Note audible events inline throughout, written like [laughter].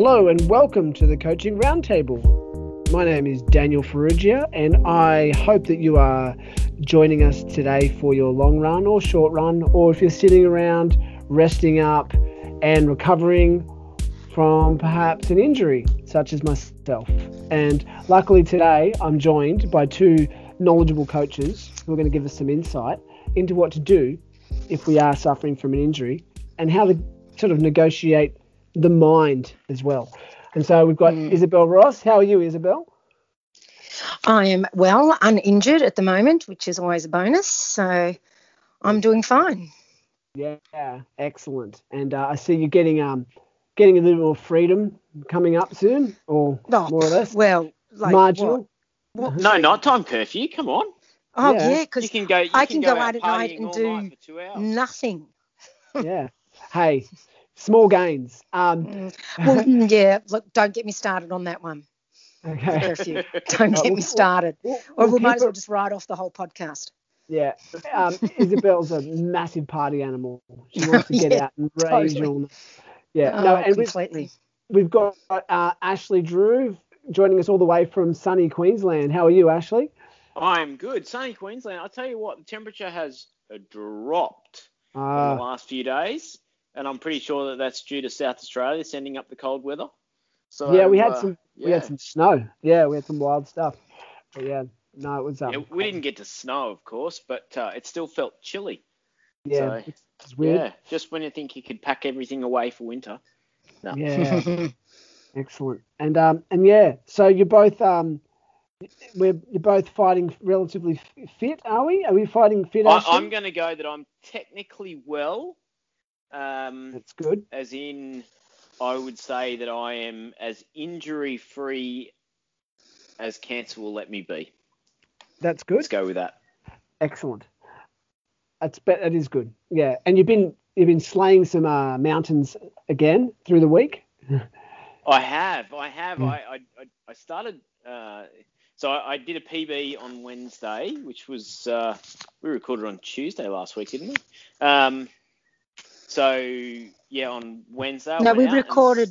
Hello and welcome to the Coaching Roundtable. My name is Daniel Farrugia, and I hope that you are joining us today for your long run or short run, or if you're sitting around resting up and recovering from perhaps an injury, such as myself. And luckily today, I'm joined by two knowledgeable coaches who are going to give us some insight into what to do if we are suffering from an injury and how to sort of negotiate the mind as well. And so we've got mm. Isabel Ross. How are you, Isabel? I am well, uninjured at the moment, which is always a bonus. So I'm doing fine. Yeah, excellent. And uh, I see you're getting um getting a little more freedom coming up soon, or oh, more or less. Well, like marginal. What? What? No nighttime curfew. Come on. Oh yeah, because yeah, you can go. You I can, can go, go out at night and do nothing. [laughs] yeah. Hey, small gains. Um, mm. well, [laughs] yeah. Look, don't get me started on that one. Okay. Curfew. Don't get me started. We'll, we'll or we might as well just write off the whole podcast. Yeah. Um, Isabel's a massive party animal. She wants to [laughs] get yeah, out and rage totally. all. Yeah. Oh, no, and completely. We've, we've got uh, Ashley Drew joining us all the way from sunny Queensland. How are you, Ashley? I'm good. Sunny Queensland. I'll tell you what, the temperature has dropped uh, in the ah. last few days, and I'm pretty sure that that's due to South Australia sending up the cold weather. So yeah, we had uh, some yeah. we had some snow. Yeah, we had some wild stuff. But yeah, no, it was. Um, yeah, we didn't get to snow, of course, but uh, it still felt chilly. Yeah, so, it's weird. Yeah, just when you think you could pack everything away for winter. No. Yeah. [laughs] Excellent. And um and yeah, so you're both um we're you're both fighting relatively fit, are we? Are we fighting fit? I, am going to go that I'm technically well. Um, That's good. As in, I would say that I am as injury free as cancer will let me be. That's good. Let's go with that. Excellent. That's that is good. Yeah, and you've been you've been slaying some uh, mountains again through the week. [laughs] I have. I have. Mm. I, I I started. Uh, so I, I, did a PB on Wednesday, which was uh, we recorded on Tuesday last week, didn't we? Um, so yeah, on Wednesday. No, we recorded.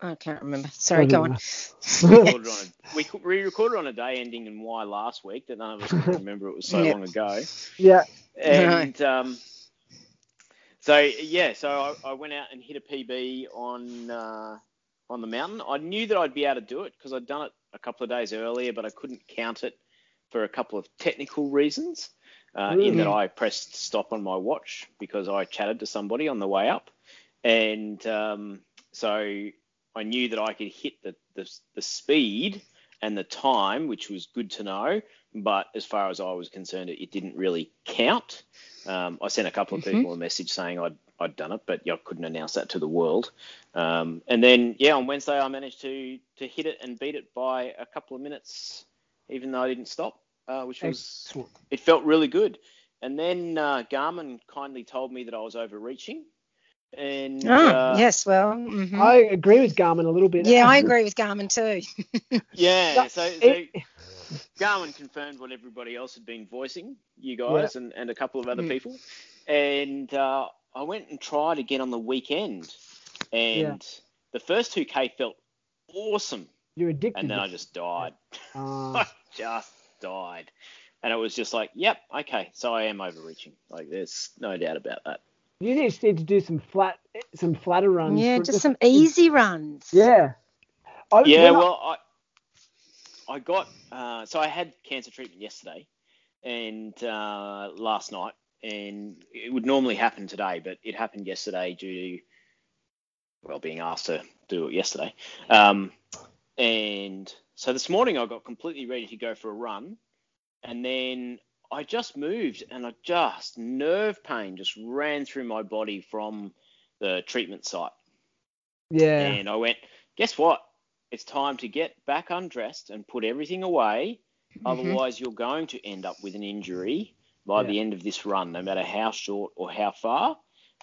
And... I can't remember. Sorry, go on. [laughs] we, recorded on a, we, we recorded on a day ending in Y last week that none of us can [laughs] remember. It was so long ago. Yeah. And um, so yeah, so I, I, went out and hit a PB on uh, on the mountain. I knew that I'd be able to do it because I'd done it a couple of days earlier, but I couldn't count it for a couple of technical reasons uh, in that. I pressed stop on my watch because I chatted to somebody on the way up, and um, so I knew that I could hit the, the, the speed and the time, which was good to know. But as far as I was concerned, it, it didn't really count. Um, I sent a couple of mm-hmm. people a message saying I'd I'd done it, but I couldn't announce that to the world. Um, and then yeah, on Wednesday I managed to to hit it and beat it by a couple of minutes, even though I didn't stop uh, which was Excellent. it felt really good. And then uh, Garmin kindly told me that I was overreaching. And oh, uh, yes, well, mm-hmm. I agree with Garmin a little bit. Yeah, I [laughs] agree with Garmin too. [laughs] yeah, so, so Garmin confirmed what everybody else had been voicing, you guys, yeah. and, and a couple of other mm. people. And uh, I went and tried again on the weekend, and yeah. the first 2K felt awesome. You're addicted. And then I just died. [laughs] Uh, I just died. And it was just like, yep, okay, so I am overreaching. Like, there's no doubt about that. You just need to do some flat, some flatter runs. Yeah, just, some easy runs. Yeah. I, yeah, well, I, I got, uh, so I had cancer treatment yesterday and uh, last night, and it would normally happen today, but it happened yesterday due to, well, being asked to do it yesterday. Um, and so this morning I got completely ready to go for a run, and then I just moved and I just nerve pain just ran through my body from the treatment site. Yeah. And I went, guess what? It's time to get back undressed and put everything away. Mm-hmm. Otherwise, you're going to end up with an injury by yeah. the end of this run, no matter how short or how far.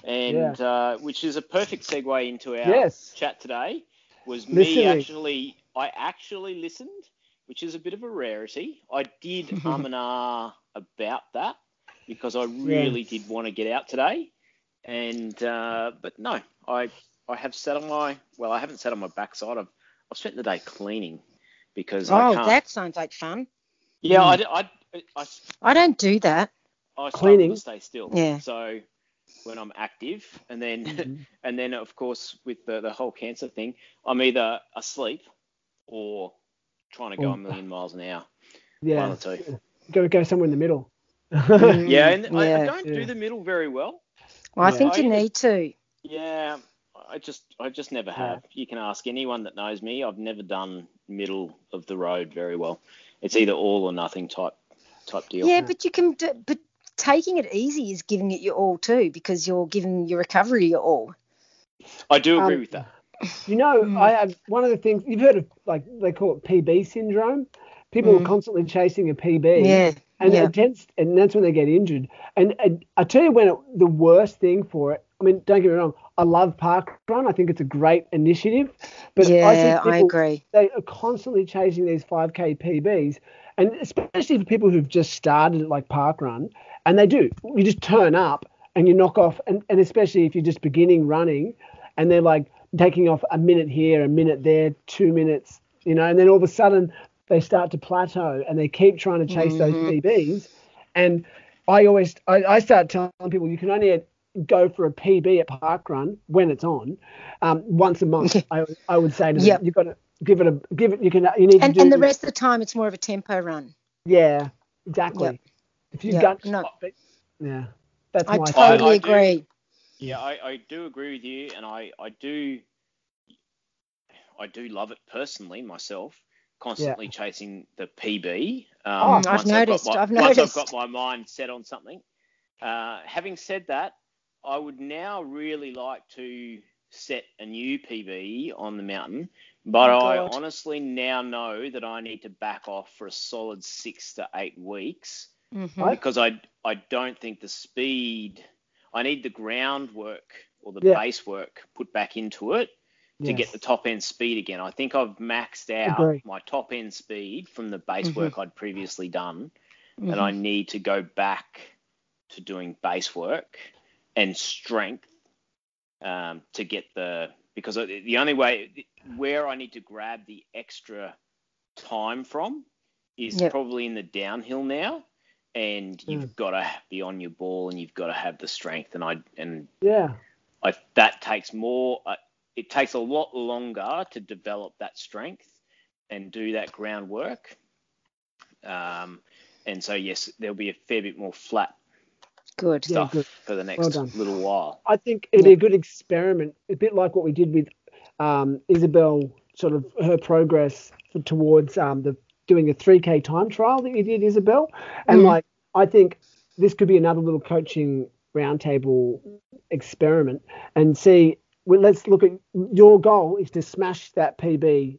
And yeah. uh, which is a perfect segue into our yes. chat today. Was Listening. me actually I actually listened, which is a bit of a rarity. I did [laughs] um and ah about that because I really yeah. did want to get out today, and uh, but no, I I have sat on my well, I haven't sat on my backside. I've I've spent the day cleaning because oh, I can't. that sounds like fun. Yeah, I, I, I, I don't do that. I Cleaning. stay still. Yeah. So when I'm active, and then Mhm. [laughs] and then of course with the the whole cancer thing, I'm either asleep or trying to go Or- a million miles an hour. Yeah. One or two. Got to go somewhere in the middle. [laughs] Yeah, and I, I don't Yeah. do the middle very well. Well, I Yeah. think you I- need to. Yeah, I just I just never have. You can ask anyone that knows me. I've never done middle of the road very well. It's either all or nothing type type deal. Yeah, but you can. Do, but taking it easy is giving it your all too, because you're giving your recovery your all. I do agree Um, with that. You know, Mm. I have one of the things you've heard of, like they call it PB syndrome. People are Mm. constantly chasing a PB. Yeah. and yeah. it tends, and that's when they get injured. And, and I tell you when it, the worst thing for it. I mean, don't get me wrong. I love park run. I think it's a great initiative. But I yeah, think I people, agree. they are constantly chasing these 5k PBs, and especially for people who've just started like park run, and they do. You just turn up and you knock off, and, and especially if you're just beginning running, and they're like taking off a minute here, a minute there, two minutes, you know, and then all of a sudden they start to plateau and they keep trying to chase those Mhm. PBs, and I always I, I start telling people you can only go for a PB at park run when it's on, um, once a month. [laughs] I, I would say to them, Yep. you've got to give it a give it. You can you need And, to do and the rest of the time, it's more of a tempo run. Yeah, exactly. Yep. If you've Yep. got No. but- yeah, that's I my totally I do- agree. Yeah, I, I do agree with you, and I, I do I do love it personally myself. Constantly chasing the PB. Um, Oh, I've got noticed, my- I've noticed. Once. I've got my mind set on something. Uh, having said that, I would now really like to set a new PB on the mountain, but Oh, I honestly now know that I need to back off for a solid six to eight weeks Mhm. Because I I don't think the speed I need the groundwork or the Yeah. base work put back into it to get the top end speed again. I think I've maxed out Agree. my top end speed from the base Mhm. work I'd previously done, Mhm. and I need to go back to doing base work and strength um, to get the because the only way where I need to grab the extra time from is Yep. probably in the downhill now, and you've got to be on your ball and you've got to have the strength, and I and Yeah, I that takes more. Uh, it takes a lot longer to develop that strength and do that groundwork. Um, and so yes, there'll be a fair bit more flat Good. Yeah, stuff good. for the next Well little while. I think it'd be a good experiment, a bit like what we did with um, Isabel, sort of her progress towards um, the doing a 3k time trial that you did, Isabel, and Mhm. like I think this could be another little coaching roundtable experiment and see. Well, let's look at your goal is to smash that PB,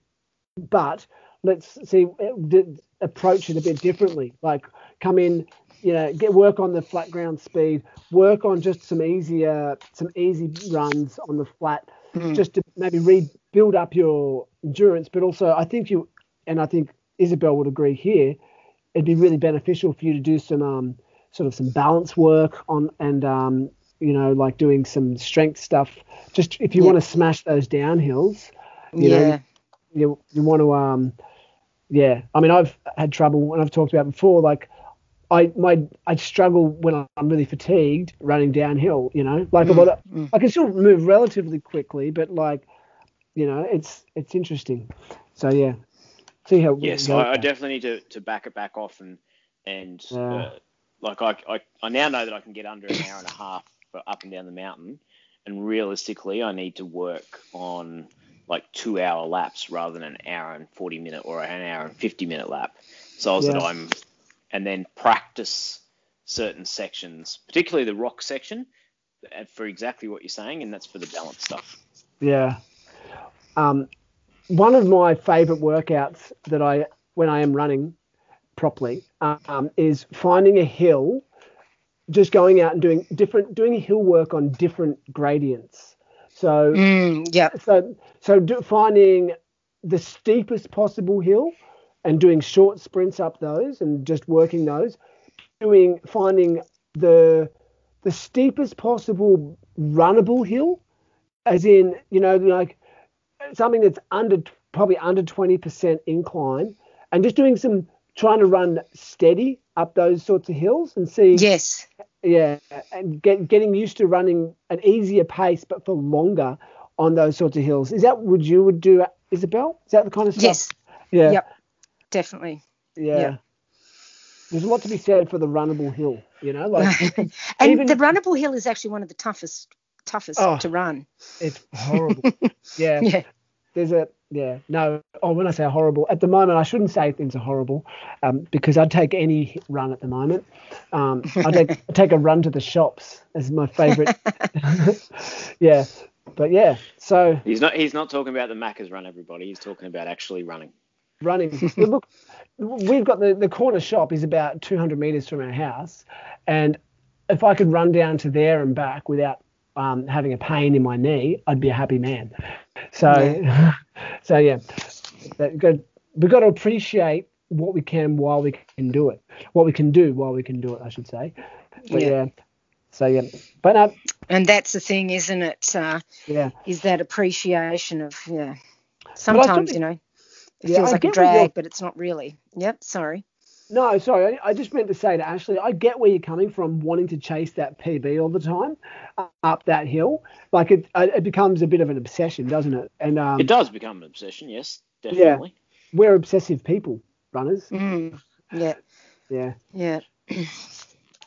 but let's see uh, approach it a bit differently. Like come in, you know, get work on the flat ground speed, work on just some easier some easy runs on the flat, Mm. just to maybe rebuild up your endurance. But also, I think you and I think Isabel would agree here. It'd be really beneficial for you to do some um, sort of some balance work on and um, you know like doing some strength stuff. Just if you Yeah. want to smash those downhills, you yeah. know, you you want to um yeah i mean i've had trouble and i've talked about before like i my i struggle when i'm really fatigued running downhill you know like a Mm, lot of mm. i can still move relatively quickly but like you know it's it's interesting so yeah see how Yes, how- I, I definitely need to, to back it back off and and Yeah. uh, like I, I I now know that I can get under an hour and a half for up and down the mountain, and realistically I need to work on like two hour laps rather than an hour and forty minute or an hour and fifty minute lap, so that Yeah. I'm and then practice certain sections, particularly the rock section, uh, for exactly what you're saying, and that's for the balance stuff. Yeah. Um, one of my favorite workouts that I, when I am running properly, um, is finding a hill, just going out and doing different, doing hill work on different gradients. So, Mm, yeah. so, so do, finding the steepest possible hill and doing short sprints up those and just working those, doing finding the the steepest possible runnable hill as in you know like something that's under probably under 20% incline and just doing some trying to run steady up those sorts of hills and see yes. Yeah and get, getting used to running an easier pace but for longer on those sorts of hills. Is that what you would do isabel is that the kind of stuff? Yes. Yeah. Yep. Definitely. Yeah. Yep. there's a lot to be said for the runnable hill you know like [laughs] and even, the runnable hill is actually one of the toughest toughest oh, to run. it's horrible. [laughs] Yeah. Yeah there's a yeah no oh when i say horrible at the moment i shouldn't say things are horrible um, because i'd take any run at the moment. Um, i take [laughs] I'd take a run to the shops as my favorite. [laughs] Yeah but yeah so. He's not he's not talking about the macca's run everybody. He's talking about actually running. Running. [laughs] Look we've got the the corner shop is about 200 meters from our house and if i could run down to there and back without um, having a pain in my knee, I'd be a happy man. So, yeah. [laughs] so yeah, we've got to appreciate what we can while we can do it. What we can do while we can do it, I should say. But yeah. yeah. So yeah, but uh, and that's the thing, isn't it? Uh, yeah. Is that appreciation of yeah. Sometimes you know, it yeah, feels I like a drag, but it's not really. Yep. Sorry. No, sorry. I, I, just meant to say to Ashley, I get where you're coming from, wanting to chase that PB all the time uh, up that hill. Like it, uh, it becomes a bit of an obsession, doesn't it? And um, it does become an obsession. Yes, definitely. Yeah, we're obsessive people, runners. Mm, yeah. Yeah. Yeah.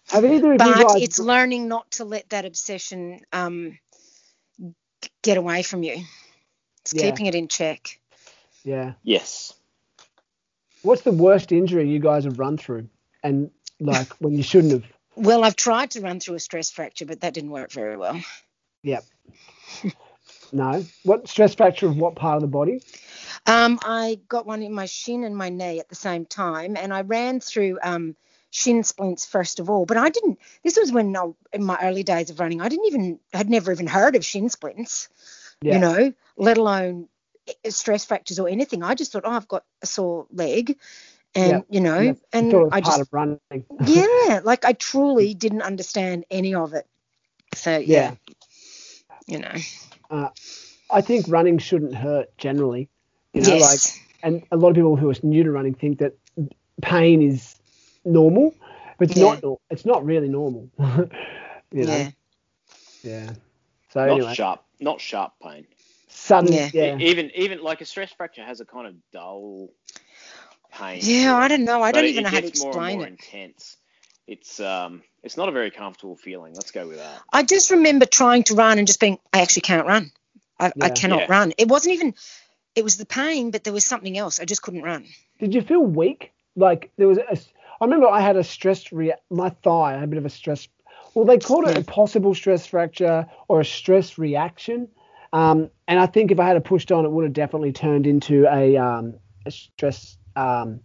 Have either of but you guys... it's learning not to let that obsession um, get away from you. It's yeah. keeping it in check. Yeah. Yes. What's the worst injury you guys have run through, and like [laughs] when you shouldn't have? Well, I've tried to run through a stress fracture, but that didn't work very well. Yep. [laughs] no. What stress fracture of what part of the body? Um, I got one in my shin and my knee at the same time, and I ran through um, shin splints first of all. But I didn't. This was when I, in my early days of running, I didn't even had never even heard of shin splints. Yeah. You know, let alone stress fractures or anything. I just thought, oh, I've got a sore leg, and yep. you know, yep. and I just running. [laughs] yeah, like I truly didn't understand any of it. So yeah, yeah. you know, uh, I think running shouldn't hurt generally. You know, yes. like, and a lot of people who are new to running think that pain is normal, but it's yeah. not. It's not really normal. [laughs] you know? Yeah. Yeah. So not anyway. sharp, not sharp pain sudden. Yeah. yeah. Even even like a stress fracture has a kind of dull pain. Yeah, I don't know. I don't even know how to explain more it. Intense. It's um, it's not a very comfortable feeling. Let's go with that. I just remember trying to run and just being, I actually can't run. I, yeah. I cannot yeah. run. It wasn't even, it was the pain, but there was something else. I just couldn't run. Did you feel weak? Like there was a, I remember I had a stress rea- my thigh, I had a bit of a stress. Well, they called it a possible stress fracture or a stress reaction. Um, and I think if I had pushed on, it would have definitely turned into a, um, a stress um,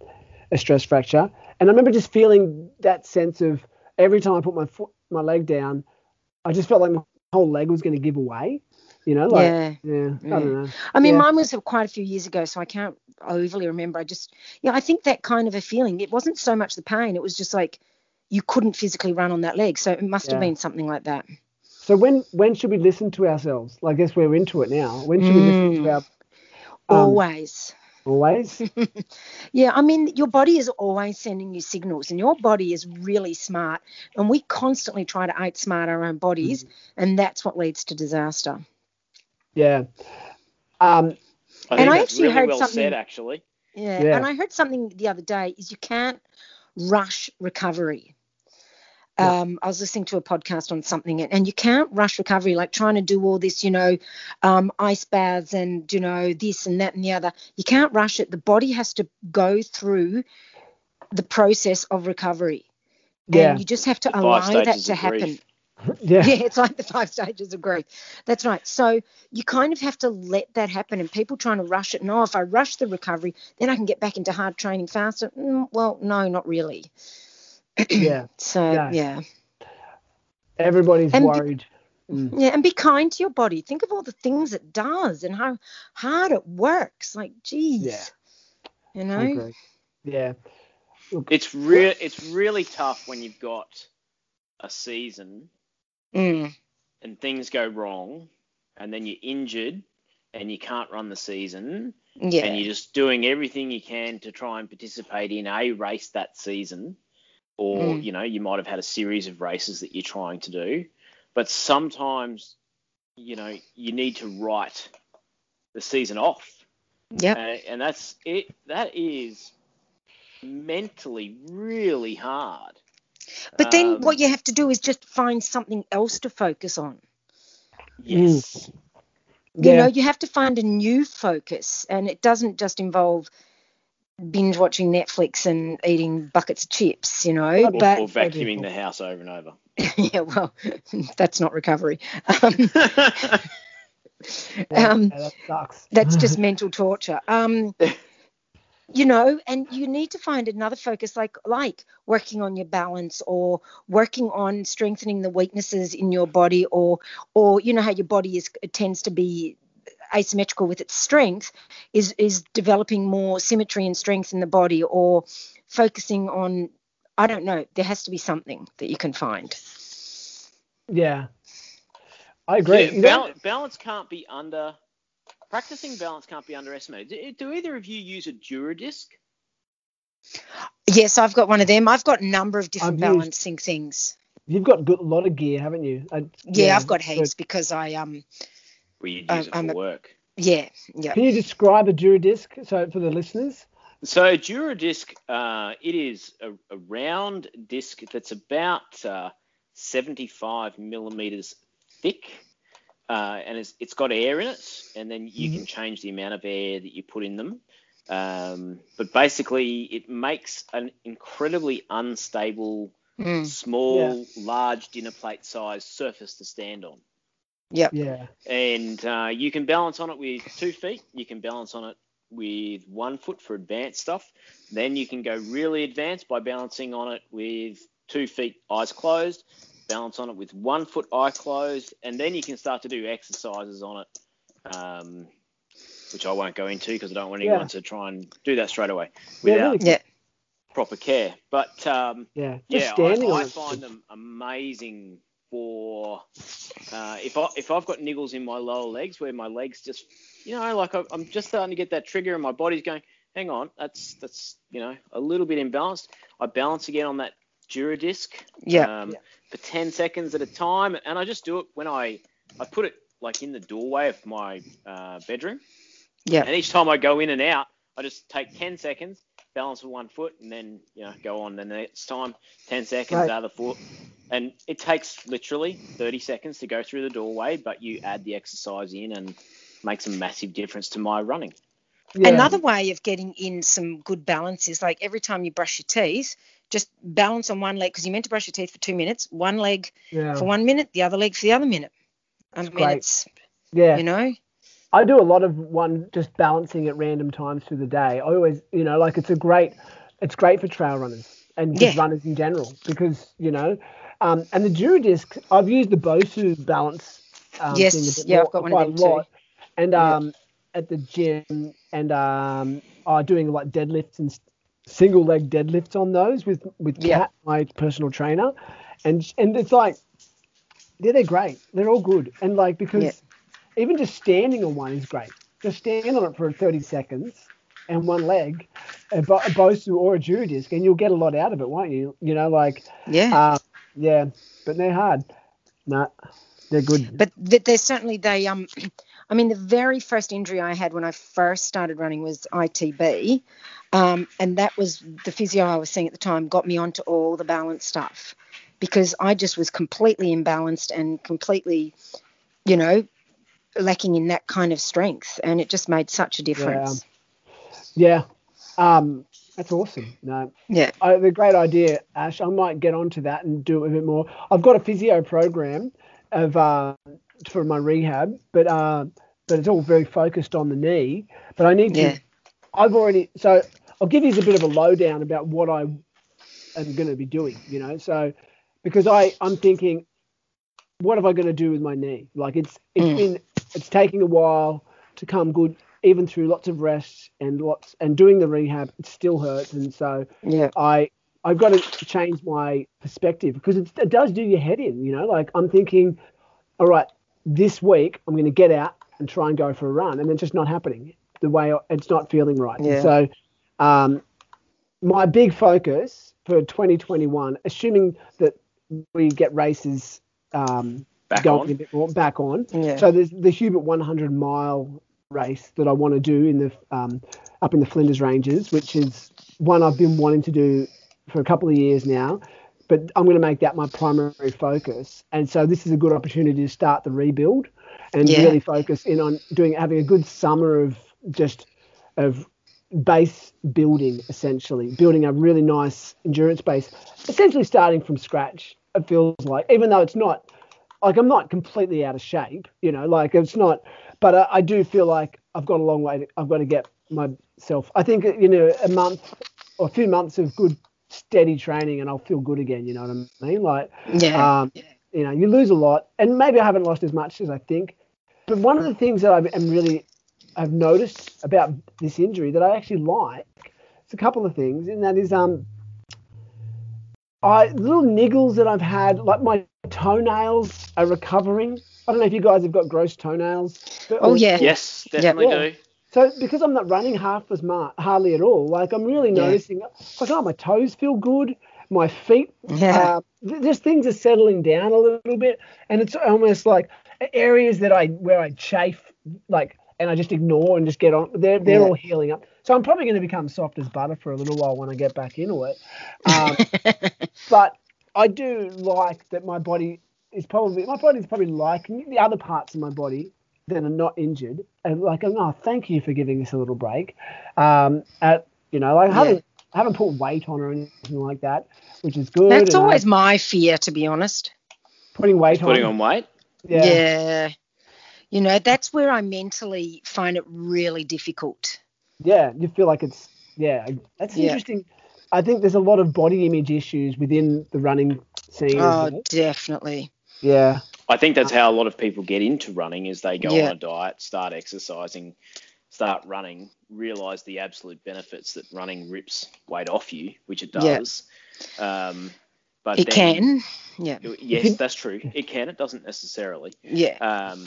a stress fracture. And I remember just feeling that sense of every time I put my foot my leg down, I just felt like my whole leg was going to give away. You know, like yeah, yeah, yeah. I don't know. I mean, yeah. mine was quite a few years ago, so I can't overly remember. I just, yeah, I think that kind of a feeling. It wasn't so much the pain; it was just like you couldn't physically run on that leg. So it must have been something like that. So when when should we listen to ourselves? I guess we're into it now. When should mm. we listen to mm. our um, always? Always. [laughs] yeah, I mean, your body is always sending you signals, and your body is really smart. And we constantly try to outsmart our own bodies, mm. and that's what leads to disaster. Yeah. Um, I and I actually really heard well something. Said, actually. Yeah, yeah, and I heard something the other day. Is you can't rush recovery. Um, I was listening to a podcast on something, and, and, you can't rush recovery, like trying to do all this, you know, um, ice baths and, you know, this and that and the other. You can't rush it. The body has to go through the process of recovery. Yeah. And you just have to the allow that to happen. [laughs] Yeah. yeah, it's like the five stages of grief. That's right. So you kind of have to let that happen. And people trying to rush it. No, if I rush the recovery, then I can get back into hard training faster. Mm, well, no, not really yeah. [clears throat] so yeah. yeah. Everybody's and worried. Be, mm. Yeah, and be kind to your body. Think of all the things it does and how hard it works. Like, geez. Yeah. You know. Yeah. Look, it's real. It's really tough when you've got a season mm. and things go wrong, and then you're injured and you can't run the season, Yeah. and you're just doing everything you can to try and participate in a race that season, or Mm. you know you might have had a series of races that you're trying to do, but sometimes you know you need to write the season off, yeah uh, and that's it. That is mentally really hard. But then Um, what you have to do is just find something else to focus on. Yes. You Yeah. know, you have to find a new focus, and it doesn't just involve binge watching Netflix and eating buckets of chips, you know. Or, But or vacuuming the house over and over. [laughs] yeah, well, [laughs] that's not recovery. Um, [laughs] Yeah, um, that sucks. that's just mental torture. Um, you know, and you need to find another focus, like like working on your balance or working on strengthening the weaknesses in your body, or or you know how your body is it tends to be asymmetrical with its strength, is is developing more symmetry and strength in the body, or focusing on I don't know. There has to be something that you can find. yeah. I agree. Yeah, bal- balance can't be under. Practicing balance can't be underestimated. Do, do either of you use a Duradisc? Yes, I've got one of them. I've got a number of different I've used- balancing things. You've got a lot of gear, haven't you? I, Yeah, I've got good. heaps because I um Where you use Um, it for I'm work? yeah yeah Can you describe a Duradisc so for the listeners? So Duradisc, uh, it is a, a round disc that's about uh, 75 millimeters thick, uh, and it's, it's got air in it, and then you can change the amount of air that you put in them. Um, but basically, it makes an incredibly unstable, Mm, small, large dinner plate size surface to stand on. Yep Yeah. And uh, you can balance on it with two feet. You can balance on it with one foot for advanced stuff. Then you can go really advanced by balancing on it with two feet, eyes closed. Balance on it with one foot, eye closed, and then you can start to do exercises on it, um, which I won't go into because I don't want anyone Yeah. to try and do that straight away Yeah, without really- yeah proper care. But um, Yeah. Just yeah, I, I find them amazing for uh, if I if I've got niggles in my lower legs where my legs just you know like I- I'm just starting to get that trigger and my body's going hang on that's that's you know a little bit imbalanced. I balance again on that Duradisc yeah. um, for 10 seconds at a time and I just do it when I I put it like in the doorway of my uh, bedroom. Yeah. And each time I go in and out, I just take 10 seconds, balance with one foot, and then, you know, go on the next time, 10 seconds, Right. other foot. And it takes literally 30 seconds to go through the doorway, but you add the exercise in and makes a massive difference to my running. Yeah. Another way of getting in some good balance is like every time you brush your teeth, just balance on one leg because you're meant to brush your teeth for two minutes. One leg Yeah. for one minute, the other leg for the other minute. I mean, great. it's yeah. you know, I do a lot of one just balancing at random times through the day. I always, you know, like it's a great, it's great for trail runners and just Yeah. runners in general because you know, um, and the Dura Duradisc, I've used the Bosu balance. Um, Yes, thing a bit yeah, I've more- got one of them a too. lot. And Yeah. um, at the gym and um, doing like deadlifts and single leg deadlifts on those with with Yeah. Kat, my personal trainer, and and it's like, yeah, they're great. They're all good, and like because Yeah. Even just standing on one is great. Just stand on it for 30 seconds and one leg, a, Bo- a Bosu or a Duradisc, and you'll get a lot out of it, won't you? You know, like, yeah. uh, yeah, but they're hard. No, they're good. but th- there's certainly they um i mean the very first injury i had when i first started running was itb um, and that was the physio i was seeing at the time got me onto all the balance stuff because i just was completely imbalanced and completely you know lacking in that kind of strength and it just made such a difference yeah, um, that's awesome. No, yeah I, the great idea, Ash. I might get onto that and do a bit more. I've got a physio program of uh, for my rehab, but uh, but it's all very focused on the knee. But I need to. I've already. So I'll give you a bit of a lowdown about what I am going to be doing. You know, so because I I'm thinking, what am I going to do with my knee? Like it's it's Mm. been it's taking a while to come good. Even through lots of rest and lots and doing the rehab, it still hurts, and so yeah I I've got to change my perspective because it, it does do your head in. You know, like I'm thinking, all right, this week I'm going to get out and try and go for a run, and it's just not happening. The way it's not feeling right. Yeah. So, um, my big focus for 2021, assuming that we get races um, Back going on. a bit more back on. Yeah. So there's the Hubert 100 mile race that I want to do in the um, up in the Flinders Ranges, which is one I've been wanting to do for a couple of years now. But I'm going to make that my primary focus, and so this is a good opportunity to start the rebuild and Yeah. really focus in on doing having a good summer of just of base building essentially building a really nice endurance base essentially starting from scratch it feels like even though it's not like i'm not completely out of shape you know like it's not but i, I do feel like i've got a long way to, i've got to get myself i think you know a month or a few months of good steady training and i'll feel good again you know what i mean like Yeah. um, you know, you lose a lot, and maybe I haven't lost as much as I think. But one of the things that I am really I've noticed about this injury that I actually like, it's a couple of things, and that is um, I little niggles that I've had, like my toenails are recovering. I don't know if you guys have got gross toenails. but- Oh, yeah. Yes, definitely Yeah. do. so because I'm not running half as much, hardly at all, like I'm really Yeah. noticing, like oh my toes feel good, my feet, Yeah. uh, just things are settling down a little bit, and it's almost like areas that I where I chafe, like, and I just ignore and just get on. They're they're Yeah. all healing up. So I'm probably going to become soft as butter for a little while when I get back into it. Um, [laughs] but I do like that my body is probably my body's probably liking the other parts of my body that are not injured and like oh thank you for giving us a little break um at you know like I Yeah. haven't I haven't put weight on or anything like that which is good That's and I- always my fear, to be honest. putting weight Putting on, on weight. yeah. yeah. You know, that's where I mentally find it really difficult. yeah you feel like it's yeah that's Yeah. interesting I think there's a lot of body image issues within the running scene Oh, definitely. yeah I think that's how a lot of people get into running is they go Yeah. on a diet, start exercising, start running, realize the absolute benefits that running rips weight off you, which it Yeah. does. Um, but It then- can. Yeah. Yes, that's true. It can. It doesn't necessarily. Yeah. Um,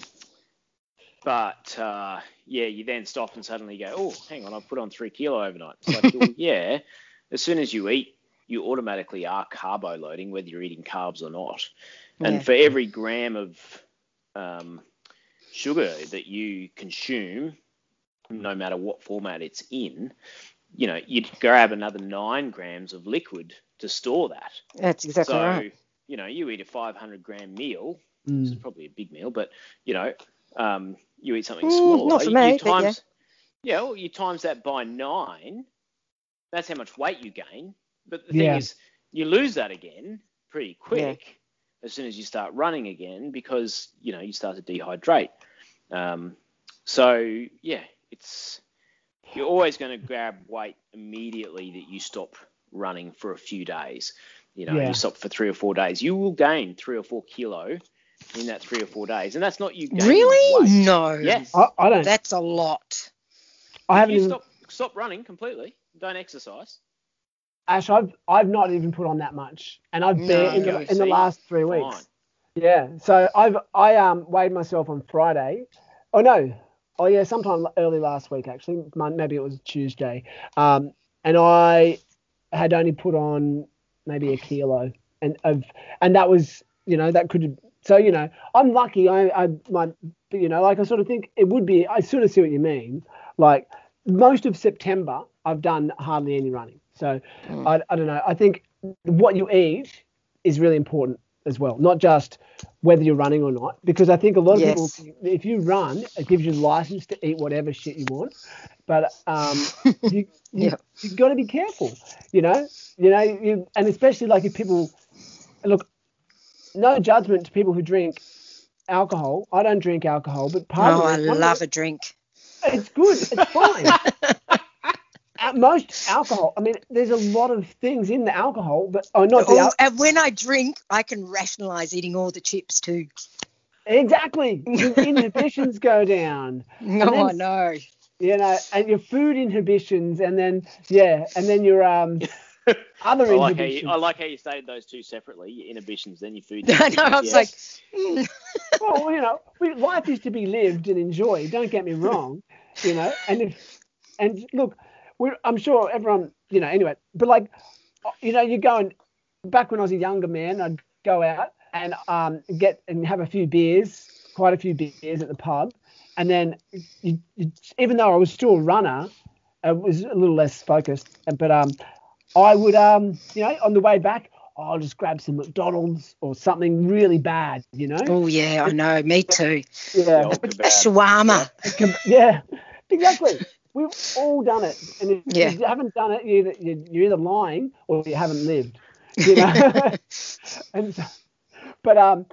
but uh, yeah, you then stop and suddenly go, oh, hang on, I put on three kilo overnight. It's like, well, [laughs] yeah, as soon as you eat, you automatically are carbo loading, whether you're eating carbs or not. And Yeah. for every gram of um, sugar that you consume, no matter what format it's in, you know, you'd grab another nine grams of liquid to store that. That's exactly so, right. you know, you eat a 500 gram meal, this is Mm. probably a big meal, but you know, um, you eat something Mm, smaller. not for you, me, you but yeah. times, yeah, well, you times that by nine. That's how much weight you gain. But the thing Yeah. is, you lose that again pretty quick as soon as you start running again because you know you start to dehydrate. Um, so yeah, it's you're always going to grab weight immediately that you stop running for a few days. You know, Yeah. you stop for three or four days, you will gain three or four kilo in that three or four days, and that's not you gaining Really? weight. No. Yes. I, I don't That's a lot. I If haven't you even stop stop running completely, don't exercise. Ash, I've I've not even put on that much, and I've No. been in the, in the last three Fine. weeks. Yeah, so I've I um weighed myself on Friday. Oh no, oh yeah, sometime early last week actually. Maybe it was Tuesday. Um, and I had only put on maybe a kilo, and of and that was you know that could so you know I'm lucky. I I my you know like I sort of think it would be. I sort of see what you mean. Like most of September, I've done hardly any running. So Mm. I, I don't know. I think what you eat is really important as well, not just whether you're running or not. Because I think a lot of Yes. people, if you run, it gives you license to eat whatever shit you want. But um, [laughs] you, you Yeah. you've got to be careful. You know, you know, you, and especially like if people look, no judgment to people who drink alcohol. I don't drink alcohol, but part Oh, of I it, one of love a drink. It's good. It's fine. [laughs] At most alcohol. I mean, there's a lot of things in the alcohol, but oh, not the Oh, al- and when I drink, I can rationalize eating all the chips too. exactly. Your inhibitions go down. [laughs] No, then- I know. You know, and your food inhibitions, and then yeah, and then your um, [laughs] Other I like, how inhibitions. you, I like how you stated those two separately, your inhibitions, then your food. [laughs] I know. I was Yes. like, mm. [laughs] well, you know, we, life is to be lived and enjoyed. Don't get me wrong, you know. And if and look, we're, I'm sure everyone, you know. Anyway, but like, you know, you're going back when I was a younger man. I'd go out and um get and have a few beers, quite a few beers at the pub, and then you, you, even though I was still a runner, I was a little less focused. But um, I would um, you know, on the way back. I'll just grab some McDonald's or something really bad, you know? oh yeah, I know. Me too. Yeah. old A shawarma. Yeah, exactly. We've all done it, and if Yeah. you haven't done it, you're either, you're either lying or you haven't lived. You know, [laughs] and so, but um,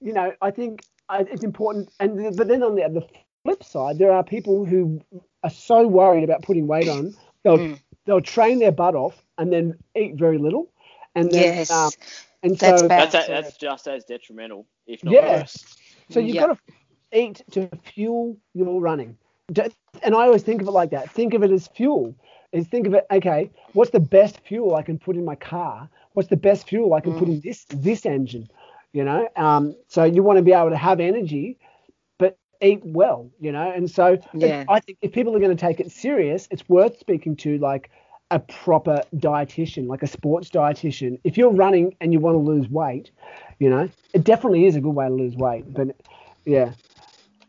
you know, I think it's important. And but then on the, the flip side, there are people who are so worried about putting weight on, they'll Mm. they'll train their butt off and then eat very little, and then Yes. um, and That's so bad. That's that's just as detrimental, if not Yeah. worse. So you've Yeah. got to eat to fuel your running. And I always think of it like that. Think of it as fuel. Is think of it, okay, what's the best fuel I can put in my car? What's the best fuel I can put in this this engine? You know, um, so you want to be able to have energy, but eat well. You know, and so Yeah. I think if people are going to take it serious, it's worth speaking to like a proper dietitian, like a sports dietitian. If you're running and you want to lose weight, you know, it definitely is a good way to lose weight. But yeah,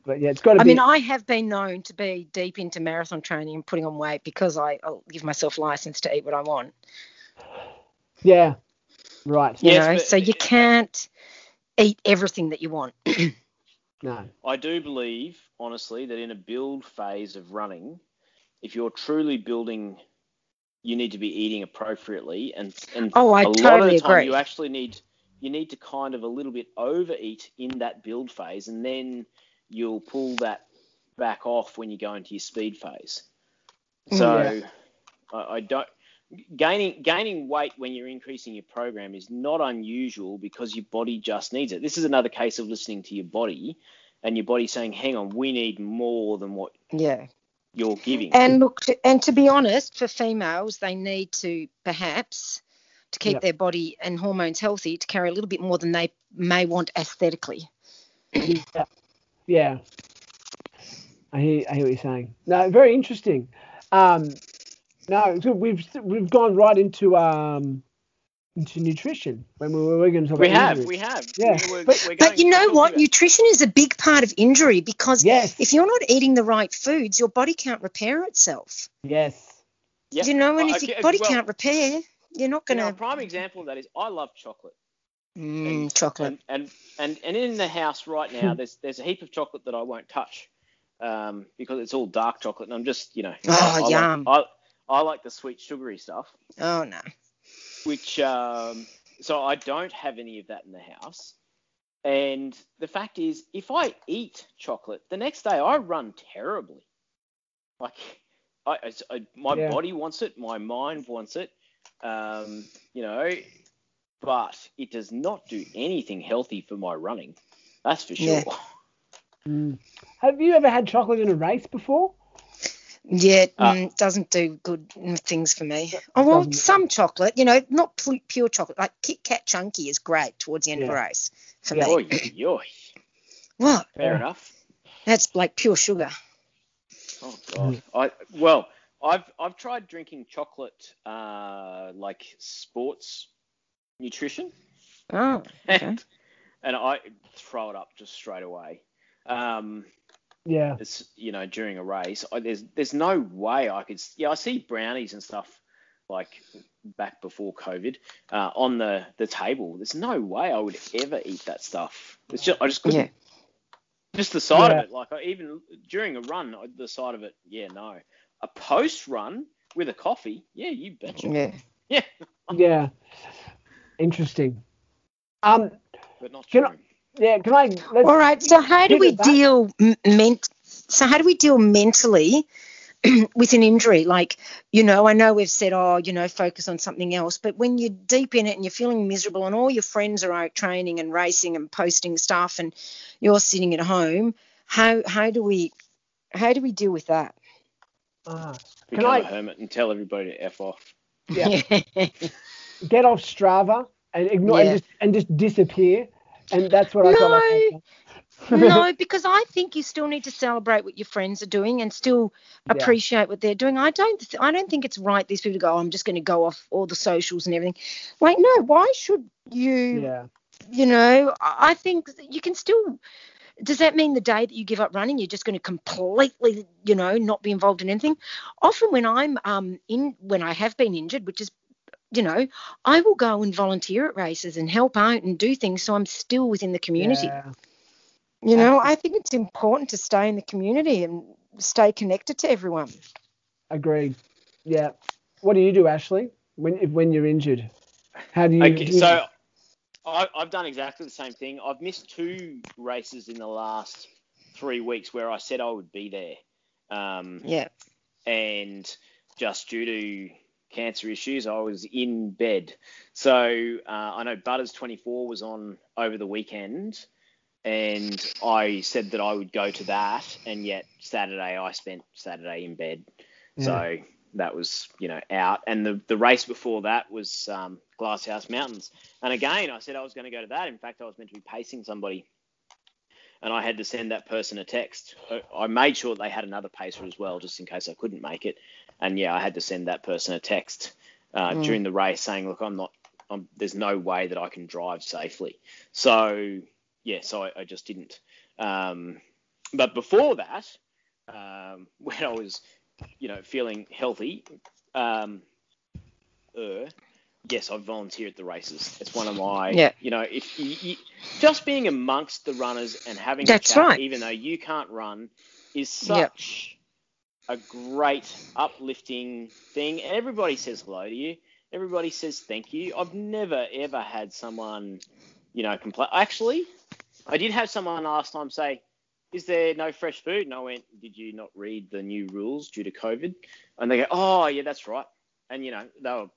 but yeah, it's got to I be. mean, I have been known to be deep into marathon training and putting on weight because I, I'll give myself license to eat what I want. yeah, right. You Yes, know, but- so you can't eat everything that you want. [clears throat] No. I do believe, honestly, that in a build phase of running, if you're truly building, you need to be eating appropriately, and and Oh, I a lot of totally the time agree. you actually need you need to kind of a little bit overeat in that build phase, and then you'll pull that back off when you go into your speed phase. Mm, so I, I don't gaining gaining weight when you're increasing your program is not unusual because your body just needs it. This is another case of listening to your body and your body saying, "Hang on, we need more than what Yeah. You're giving." And look, to, and to be honest, for females, they need to perhaps to keep Yep. their body and hormones healthy to carry a little bit more than they may want aesthetically. [clears throat] yeah. yeah. I hear, I hear what you're saying. No, very interesting. Um, no, so we've we've gone right into um into nutrition when we were, going to talk we about have, injuries. we have. Yeah. We- we're- But- we're But you know what? Nutrition is a big part of injury because Yes. if you're not eating the right foods, your body can't repair itself. Yes. Yeah. You know, and Uh, if your okay, body well, can't repair, you're not you going know, a prime example of that is I love chocolate. Mm, chocolate. And, and and and in the house right now, [laughs] there's there's a heap of chocolate that I won't touch, um, because it's all dark chocolate, and I'm just you know. Oh, I, I yum. Like, I I like the sweet sugary stuff, Oh no. Which um, so I don't have any of that in the house. And the fact is, if I eat chocolate, the next day I run terribly. Like, I, I my Yeah. body wants it, my mind wants it, um, you know, but it does not do anything healthy for my running. That's for sure. Yeah. [laughs] Mm. Have you ever had chocolate in a race before? Yeah, it Ah. mm, doesn't do good things for me. Oh well, doesn't- some chocolate, you know, not pu- pure chocolate. Like Kit Kat Chunky is great towards the end of a race for Yeah. me. Oy, oy, oy. What? Fair Yeah. enough. That's like pure sugar. Oh god. I well, I've I've tried drinking chocolate, uh, like sports nutrition, Oh, okay. and [laughs] and I throw it up just straight away. Um, Yeah. it's you know during a race, I, there's there's no way I could. Yeah, I see brownies and stuff like back before COVID uh, on the the table. There's no way I would ever eat that stuff. It's just I just couldn't. Yeah. Just the side Yeah. of it, like I, even during a run, the side of it, yeah, no. A post run with a coffee, yeah, you betcha. Yeah. [laughs] Yeah, Yeah. Interesting. Um. but not Can true. I- Yeah. Can I? Let's, All right. So how do we deal ment? So how do we deal mentally [clears throat] with an injury? Like, you know, I know we've said, oh, you know, focus on something else, but when you're deep in it and you're feeling miserable, and all your friends are out training and racing and posting stuff, and you're sitting at home, how how do we how do we deal with that? Ah, Become I- a hermit and tell everybody to f off. Yeah. [laughs] Get off Strava and ignore Yeah. and, just, and just disappear. And that's what I felt like. No. no, [laughs] because I think you still need to celebrate what your friends are doing and still Yeah. appreciate what they're doing. I don't, th- I don't think it's right these people to go. "Oh, I'm just going to go off all the socials and everything. Like, no, why should you? yeah. You know, I I think you can still. Does that mean the day that you give up running, you're just going to completely, you know, not be involved in anything? Often when I'm um in, when I have been injured, which is you know, I will go and volunteer at races and help out and do things so I'm still within the community. Yeah. You know, I think it's important to stay in the community and stay connected to everyone. Agreed. Yeah. What do you do, Ashley, when when you're injured? How do you? Okay, do you- so I, I've done exactly the same thing. I've missed two races in the last three weeks where I said I would be there, um, Yeah. and just due to cancer issues, I was in bed. So uh, I know Butters 24 was on over the weekend, and I said that I would go to that, and yet Saturday I spent Saturday in bed. So that was, you know, out. And the, the race before that was um, Glasshouse Mountains. And again, I said I was going to go to that. In fact, I was meant to be pacing somebody. And I had to send that person a text. I- made sure they had another pacer as well, just in case I couldn't make it. And yeah, I had to send that person a text uh, Mm. during the race saying, look, I'm not, I'm, there's no way that I can drive safely. So yeah, so I, I just didn't. Um, but before that, um, [laughs] when I was, you know, feeling healthy, um, uh, yes, I volunteer at the races. It's one of my, Yeah. you know, if you, you, just being amongst the runners and having That's a chat, right. even though you can't run, is Yep. such a great uplifting thing. Everybody says hello to you. Everybody says thank you. I've never ever had someone, you know, complain. Actually, I did have someone last time say, "Is there no fresh food?" And I went, "Did you not read the new rules due to COVID?" And they go, "Oh, yeah, that's right." And you know, they were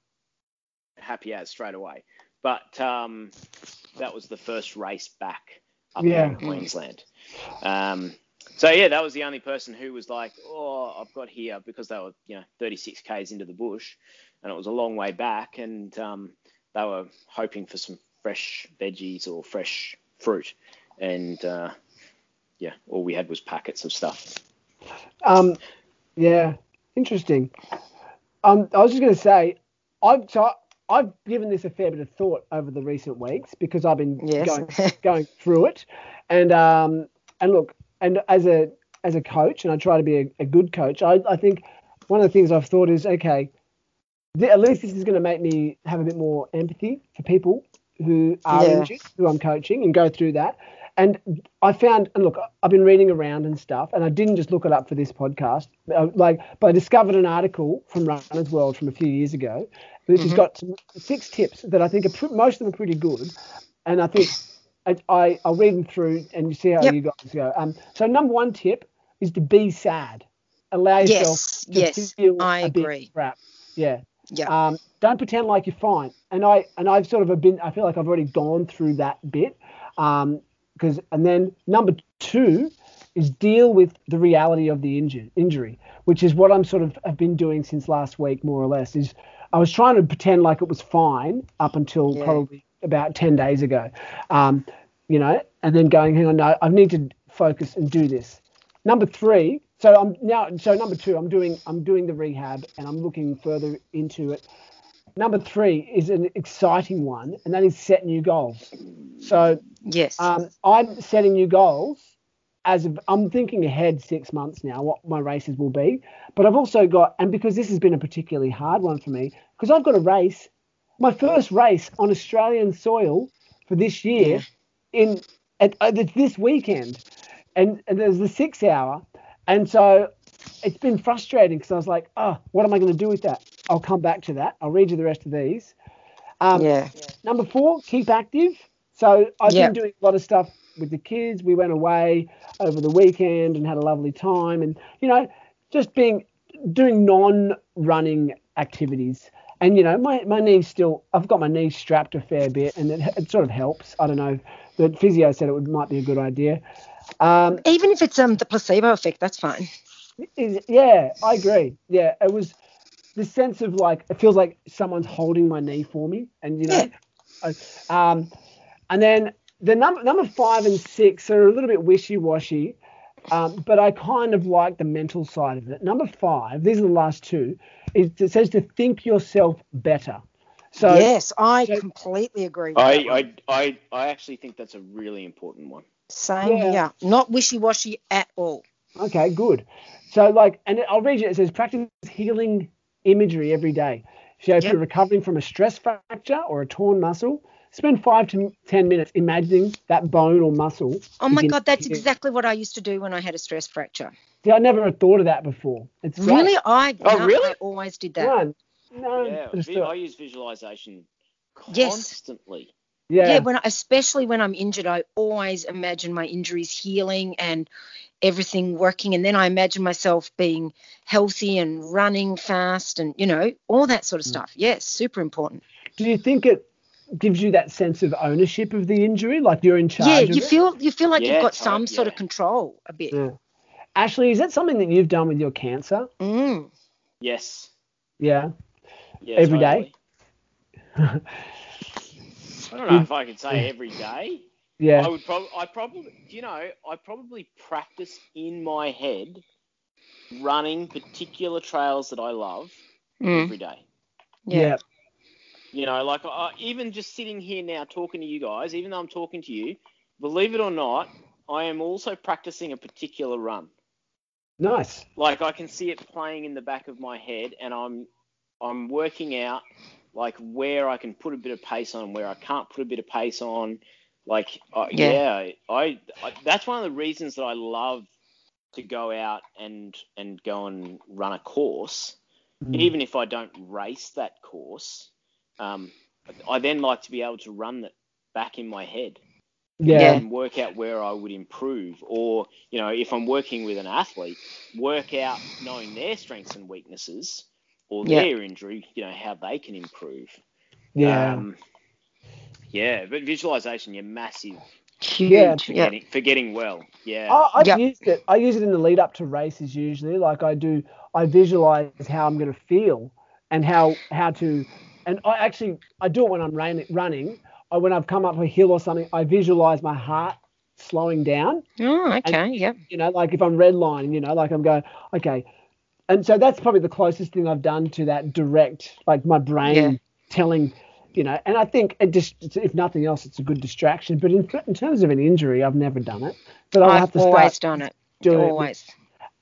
happy as straight away. But um, that was the first race back up Yeah. in Queensland. Um, so yeah, that was the only person who was like, "Oh, I've got here," because they were, you know, 36 k's into the bush, and it was a long way back, and um, they were hoping for some fresh veggies or fresh fruit, and uh, yeah, all we had was packets of stuff. Um, yeah, interesting. Um, I was just going to say, I've so I've given this a fair bit of thought over the recent weeks because I've been Yes. going [laughs] going through it, and um, and look, and as a as a coach, and I try to be a, a good coach. I, I think one of the things I've thought is okay, th- at least this is going to make me have a bit more empathy for people who are Yeah. injured, who I'm coaching, and go through that. And I found, and look, I've been reading around and stuff, and I didn't just look it up for this podcast. Like, but I discovered an article from Runner's World from a few years ago, which has Mhm. got some, six tips that I think are pr- most of them are pretty good, and I think I, I I'll read them through and you see how Yep. you guys go. Um, so number one tip is to be sad. Allow yourself yes, to yes, feel I a bit agree. crap. Yeah. Yeah. Um, don't pretend like you're fine. And I and I've sort of been. I feel like I've already gone through that bit. Um, because and then number two is deal with the reality of the injury injury, which is what I'm sort of have been doing since last week, more or less. Is I was trying to pretend like it was fine up until Yeah. probably about ten days ago. Um, you know, and then going, hang on, no, I need to focus and do this. Number three, so I'm now so number two, I'm doing I'm doing the rehab and I'm looking further into it. Number three is an exciting one, and that is set new goals. So yes. um, I'm setting new goals as of, I'm thinking ahead six months now what my races will be. But I've also got, and because this has been a particularly hard one for me, because I've got a race, my first race on Australian soil for this year in at, uh, it's this weekend, and, and there's the six hour, and so it's been frustrating because I was like, oh, what am I going to do with that? I'll come back to that. I'll read you the rest of these. Um, yeah. Number four, keep active. So I've Yeah. been doing a lot of stuff with the kids. We went away over the weekend and had a lovely time, and you know, just being doing non-running activities. And you know, my my knees still. I've got my knees strapped a fair bit, and it, it sort of helps. I don't know. The physio said it would might be a good idea. Um, Even if it's um the placebo effect, that's fine. is- yeah, I agree. Yeah, it was. the sense of like it feels like someone's holding my knee for me, and you know, I, um, and then the number number five and six are a little bit wishy washy. Um, but I kind of like the mental side of it. Number five, these are the last two, is it says to think yourself better. So yes, I so- completely agree. With that I, one. I, I, I actually think that's a really important one. Same Yeah. here. Not wishy washy at all. Okay, good. So, like, and I'll read you. It says practice healing imagery every day. So, if Yep. you're recovering from a stress fracture or a torn muscle, spend five to ten minutes imagining that bone or muscle. Oh my God, that's healing. exactly what I used to do when I had a stress fracture. See, I never had thought of that before. It's great. Really? I, Oh, no, really? I always did that. No, no, Yeah, just vi- I use visualization Yes. constantly. yeah, Yeah, when especially when I'm injured, I always imagine my injuries healing and everything working, and then I imagine myself being healthy and running fast, and you know all that sort of Mm. stuff. Yes, super important. Do you think it gives you that sense of ownership of the injury, like you're in charge? yeah, of you it? feel you feel like Yeah, you've got ti- some sort of control a bit. Yeah. Ashley, is that something that you've done with your cancer? Mm. Yes. Yeah. Yeah. Every day? totally. [laughs] I don't know if I could say every day. Yeah. I would probably, I probably, you know, I probably practice in my head running particular trails that I love Mm. every day. Yeah. Yeah. You know, like I, even just sitting here now talking to you guys, even though I'm talking to you, believe it or not, I am also practicing a particular run. Nice. Like I can see it playing in the back of my head, and I'm I'm working out like where I can put a bit of pace on, where I can't put a bit of pace on. Like uh, Yeah. yeah, I, I that's one of the reasons that I love to go out and and go and run a course, Mm. even if I don't race that course. Um, I then like to be able to run that back in my head Yeah. and work out where I would improve. Or, you know, if I'm working with an athlete, work out knowing their strengths and weaknesses or Yeah. their injury, you know, how they can improve. Yeah. Um, yeah, but visualization, you're massive Huge. Yeah. for, Yeah. getting, for getting well. Yeah. I, I've Yep. used it. I use it in the lead up to races usually. Like I do, I visualize how I'm going to feel and how how to, and I actually I do it when I'm rain, running. I, when I've come up a hill or something, I visualize my heart slowing down. Oh, okay. Yep. You know, like if I'm redlining, you know, like I'm going okay, and so that's probably the closest thing I've done to that direct, like my brain Yeah. telling. You know, and I think it just, if nothing else, it's a good distraction. But in, in terms of an injury, I've never done it. But I'll have I've to start always done it. doing it Always.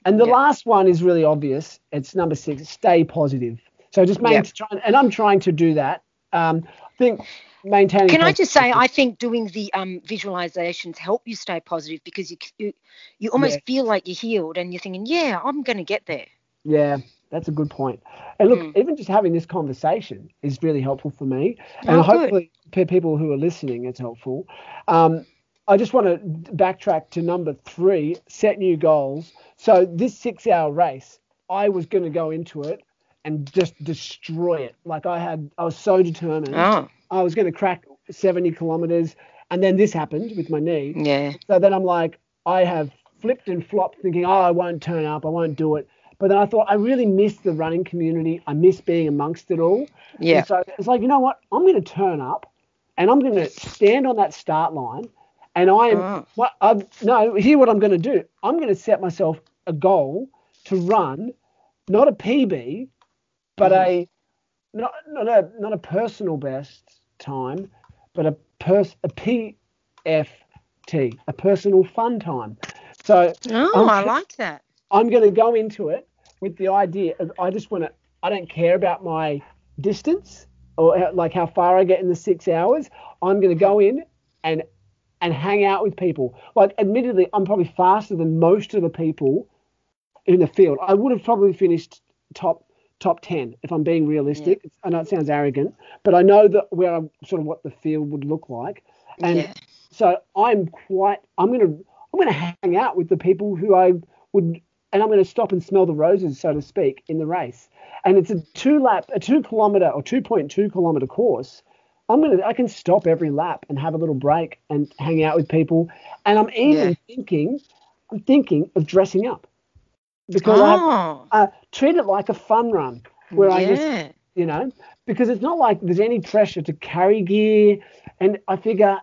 and the Yeah. last one is really obvious. It's number six. Stay positive. So just main, try, and I'm trying to do that. Um, I think maintaining. Can I just say, I think doing the um, visualizations help you stay positive because you you, you almost Yeah. feel like you're healed and you're thinking, yeah, I'm going to get there. Yeah, that's a good point. And look, Mm. even just having this conversation is really helpful for me, and Oh, hopefully for people who are listening, it's helpful. Um, I just want to backtrack to number three: set new goals. So this six-hour race, I was going to go into it and just destroy it. Like I had, I was so determined. Oh, I was going to crack 70 kilometers. And then this happened with my knee. yeah. So then I'm like, I have flipped and flopped thinking, oh, I won't turn up. I won't do it. But then I thought, I really miss the running community. I miss being amongst it all. Yeah. And so it's like, you know what? I'm going to turn up and I'm going to stand on that start line. And I am, Oh. what, I, no, hear what I'm going to do. I'm going to set myself a goal to run, not a PB, but mm-hmm. a, not, not a, not a personal best time, but a pers, a PFT, a personal fun time. So Oh, I Okay. like that. I'm going to go into it with the idea of I just want to, I don't care about my distance or how, like how far I get in the six hours. I'm going to go in and and hang out with people. Like, admittedly, I'm probably faster than most of the people in the field. I would have probably finished top top ten if I'm being realistic. I know it sounds arrogant, but I know that where I'm sort of what the field would look like, and yeah. so I'm quite. I'm gonna. I'm gonna hang out with the people who I would, and I'm gonna stop and smell the roses, so to speak, in the race. And it's a two lap, a two kilometer or 2.2 kilometer course. I'm gonna. I can stop every lap and have a little break and hang out with people. And I'm even Yeah. thinking. I'm thinking of dressing up because I Oh, uh, treat it like a fun run. where I just yeah. you know, because it's not like there's any pressure to carry gear. And I figure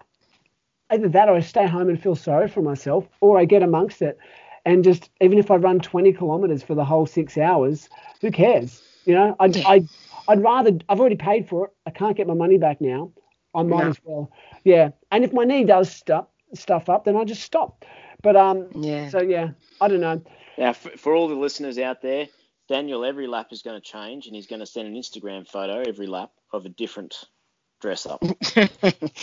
either that or I stay home and feel sorry for myself, or I get amongst it and just, even if I run 20 kilometers for the whole six hours, who cares? You know, I'd, Yeah. I'd, I'd rather, I've already paid for it. I can't get my money back now. I might No. as well. Yeah. And if my knee does stuff, stuff up, then I just stop. But, um, Yeah. so yeah, I don't know. Now, for, for all the listeners out there, Daniel, every lap is going to change, and he's going to send an Instagram photo every lap of a different dress up. [laughs]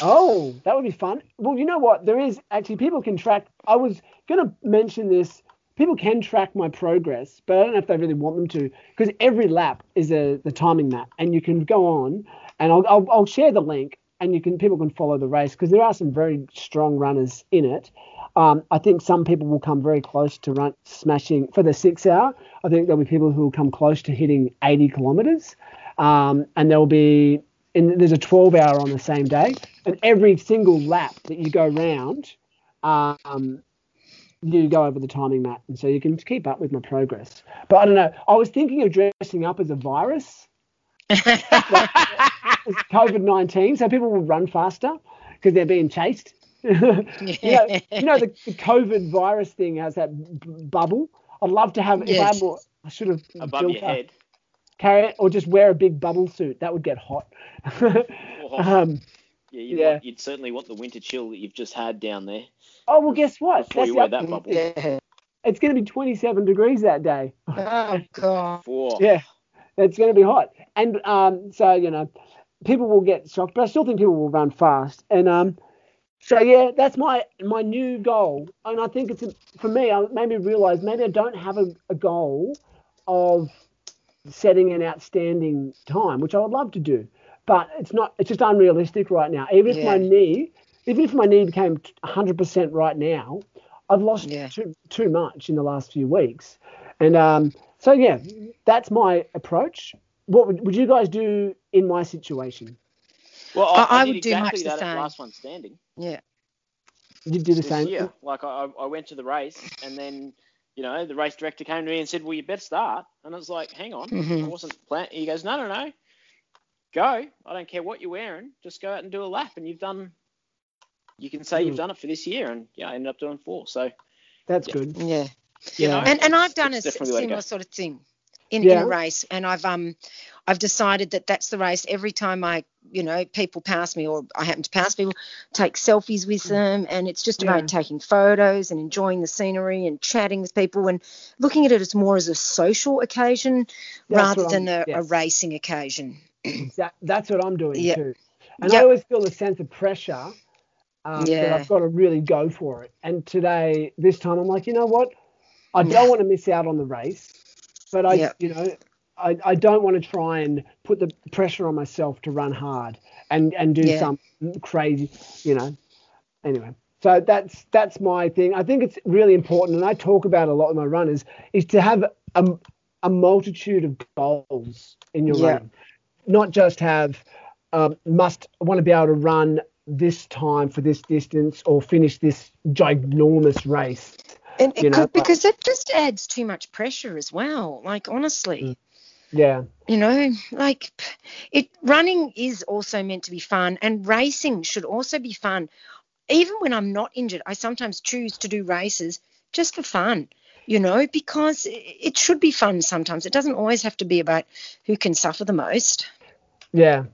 Oh, that would be fun. Well, you know what? There is actually people can track. I was going to mention this. People can track my progress, but I don't know if they really want them to, because every lap is a the timing map, and you can go on, and I'll I'll, I'll share the link, and you can people can follow the race because there are some very strong runners in it. Um, I think some people will come very close to run smashing for the six hour. I think there'll be people who will come close to hitting 80 kilometers, um, and there'll be and there's a 12 hour on the same day, and every single lap that you go round, um, you go over the timing mat, and so you can keep up with my progress. But I don't know. I was thinking of dressing up as a virus, [laughs] COVID 19, so people will run faster because they're being chased. [laughs] you, know, you know the, the COVID virus thing has that b- bubble. I'd love to have. If I, had more, I should have Above built your a- head. carry it, or just wear a big bubble suit. That would get hot. Oh, [laughs] um, yeah, you'd, yeah. Want, you'd certainly want the winter chill that you've just had down there oh well, guess what? before That's you the wear other that bubble. yeah. It's going to be 27 degrees that day. [laughs] Oh god. For Yeah, it's going to be hot, and um, so you know, people will get shocked, but I still think people will run fast, and um, so yeah, that's my my new goal, and I think it's for me. I made me realize maybe I don't have a, a goal of setting an outstanding time, which I would love to do, but it's not. It's just unrealistic right now. Even if my knee, even if my knee became 100% right now, I've lost Yeah. too too much in the last few weeks, and um, so yeah, that's my approach. What would, would you guys do in my situation? Well, I- I, I, I did would do exactly much the that at same. last one standing. Yeah. You do the same. Yeah. Like I, I went to the race and then, you know, the race director came to me and said, "Well, you better start." And I was like, "Hang on, I Mhm. wasn't plan." He goes, "No, no, no, go. I don't care what you're wearing. Just go out and do a lap, and you've done. You can say Hmm. you've done it for this year." And yeah, I ended up doing four. So That's Yeah. good. Yeah. you Yeah. know, And and I've done a it's s- definitely the way to similar sort of thing in, Yeah. in a race, and I've um I've decided that that's the race. Every time I you know people pass me or I happen to pass people, take selfies with them, and it's just Mm. Yeah. about taking photos and enjoying the scenery and chatting with people and looking at it as more as a social occasion That's rather than a, a racing occasion. That, that's what I'm doing Yeah. too. And Yep. I always feel a sense of pressure um, that I've got to really go for it. And today, this time, I'm like, you know what? I don't want to miss out on the race, but I, Yep. you know, I, I don't want to try and put the pressure on myself to run hard and and do Yeah. some crazy, you know. Anyway, so that's that's my thing. I think it's really important, and I talk about it a lot with my runners, is to have a, a multitude of goals in your Yeah. running, not just have um, must want to be able to run this time for this distance or finish this ginormous race. And You it know, could, because that just adds too much pressure as well. Like honestly. Mm. Yeah, you know like it running is also meant to be fun and racing should also be fun even when i'm not injured i sometimes choose to do races just for fun you know because it should be fun sometimes it doesn't always have to be about who can suffer the most yeah,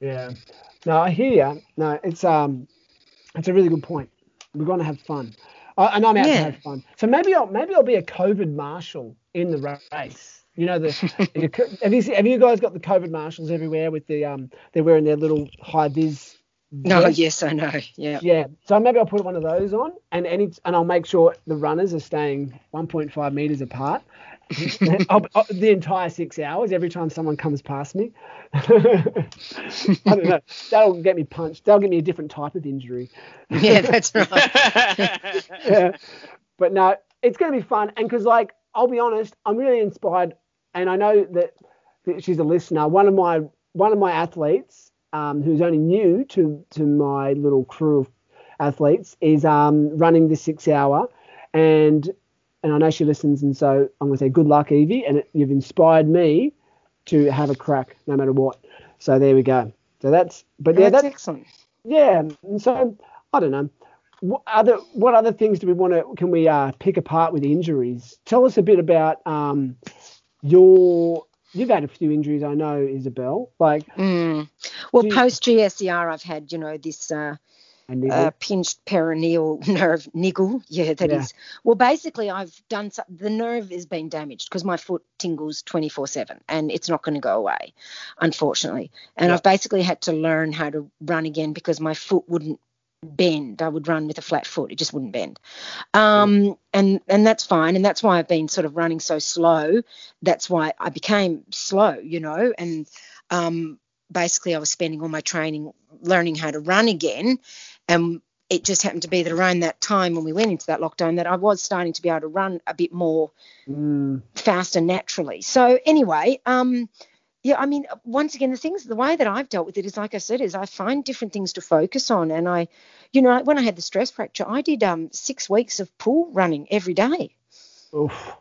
yeah. No, I hear you. No, it's um, it's a really good point. We're going to have fun, I, and I'm out Yeah. to have fun. So maybe I'll maybe I'll be a COVID marshal in the race. You know the [laughs] have you have you guys got the COVID marshals everywhere with the um they're wearing their little high vis. no yes i know yeah Yeah, so maybe I'll put one of those on, and any and I'll make sure the runners are staying 1.5 meters apart. [laughs] I'll, I'll- the entire six hours every time someone comes past me. [laughs] I don't know. That'll get me punched. That'll get me a different type of injury. [laughs] yeah that's right yeah. But no, it's going to be fun. And because, like, I'll be honest, I'm really inspired. And I know that that she's a listener. One of my one of my athletes, um, who's only new to to my little crew of athletes, is um, running the six hour, and and I know she listens. And so I'm going to say good luck, Evie. And it, you've inspired me to have a crack no matter what. So there we go. So that's but yeah, that's that's excellent. yeah. And so I don't know. What other what other things do we want to can we uh, pick apart with injuries? Tell us a bit about um, your you've had a few injuries, I know, Isabel. Like Mm. Well, post GSER, I've had, you know, this uh. Uh, pinched peroneal [laughs] nerve niggle. Yeah, that is. Yeah. Well, basically, I've done so, the nerve has been damaged because my foot tingles 24 7 and it's not going to go away, unfortunately. And Yeah. I've basically had to learn how to run again because my foot wouldn't bend. I would run with a flat foot, it just wouldn't bend. Um, and, and that's fine. And that's why I've been sort of running so slow. That's why I became slow, you know, and um, basically I was spending all my training learning how to run again. And it just happened to be that around that time when we went into that lockdown that I was starting to be able to run a bit more Mm, faster naturally. So anyway, um, yeah, I mean, once again, the things, the way that I've dealt with it is, like I said, is I find different things to focus on. And I, you know, when I had the stress fracture, I did um, six weeks of pool running every day. oof.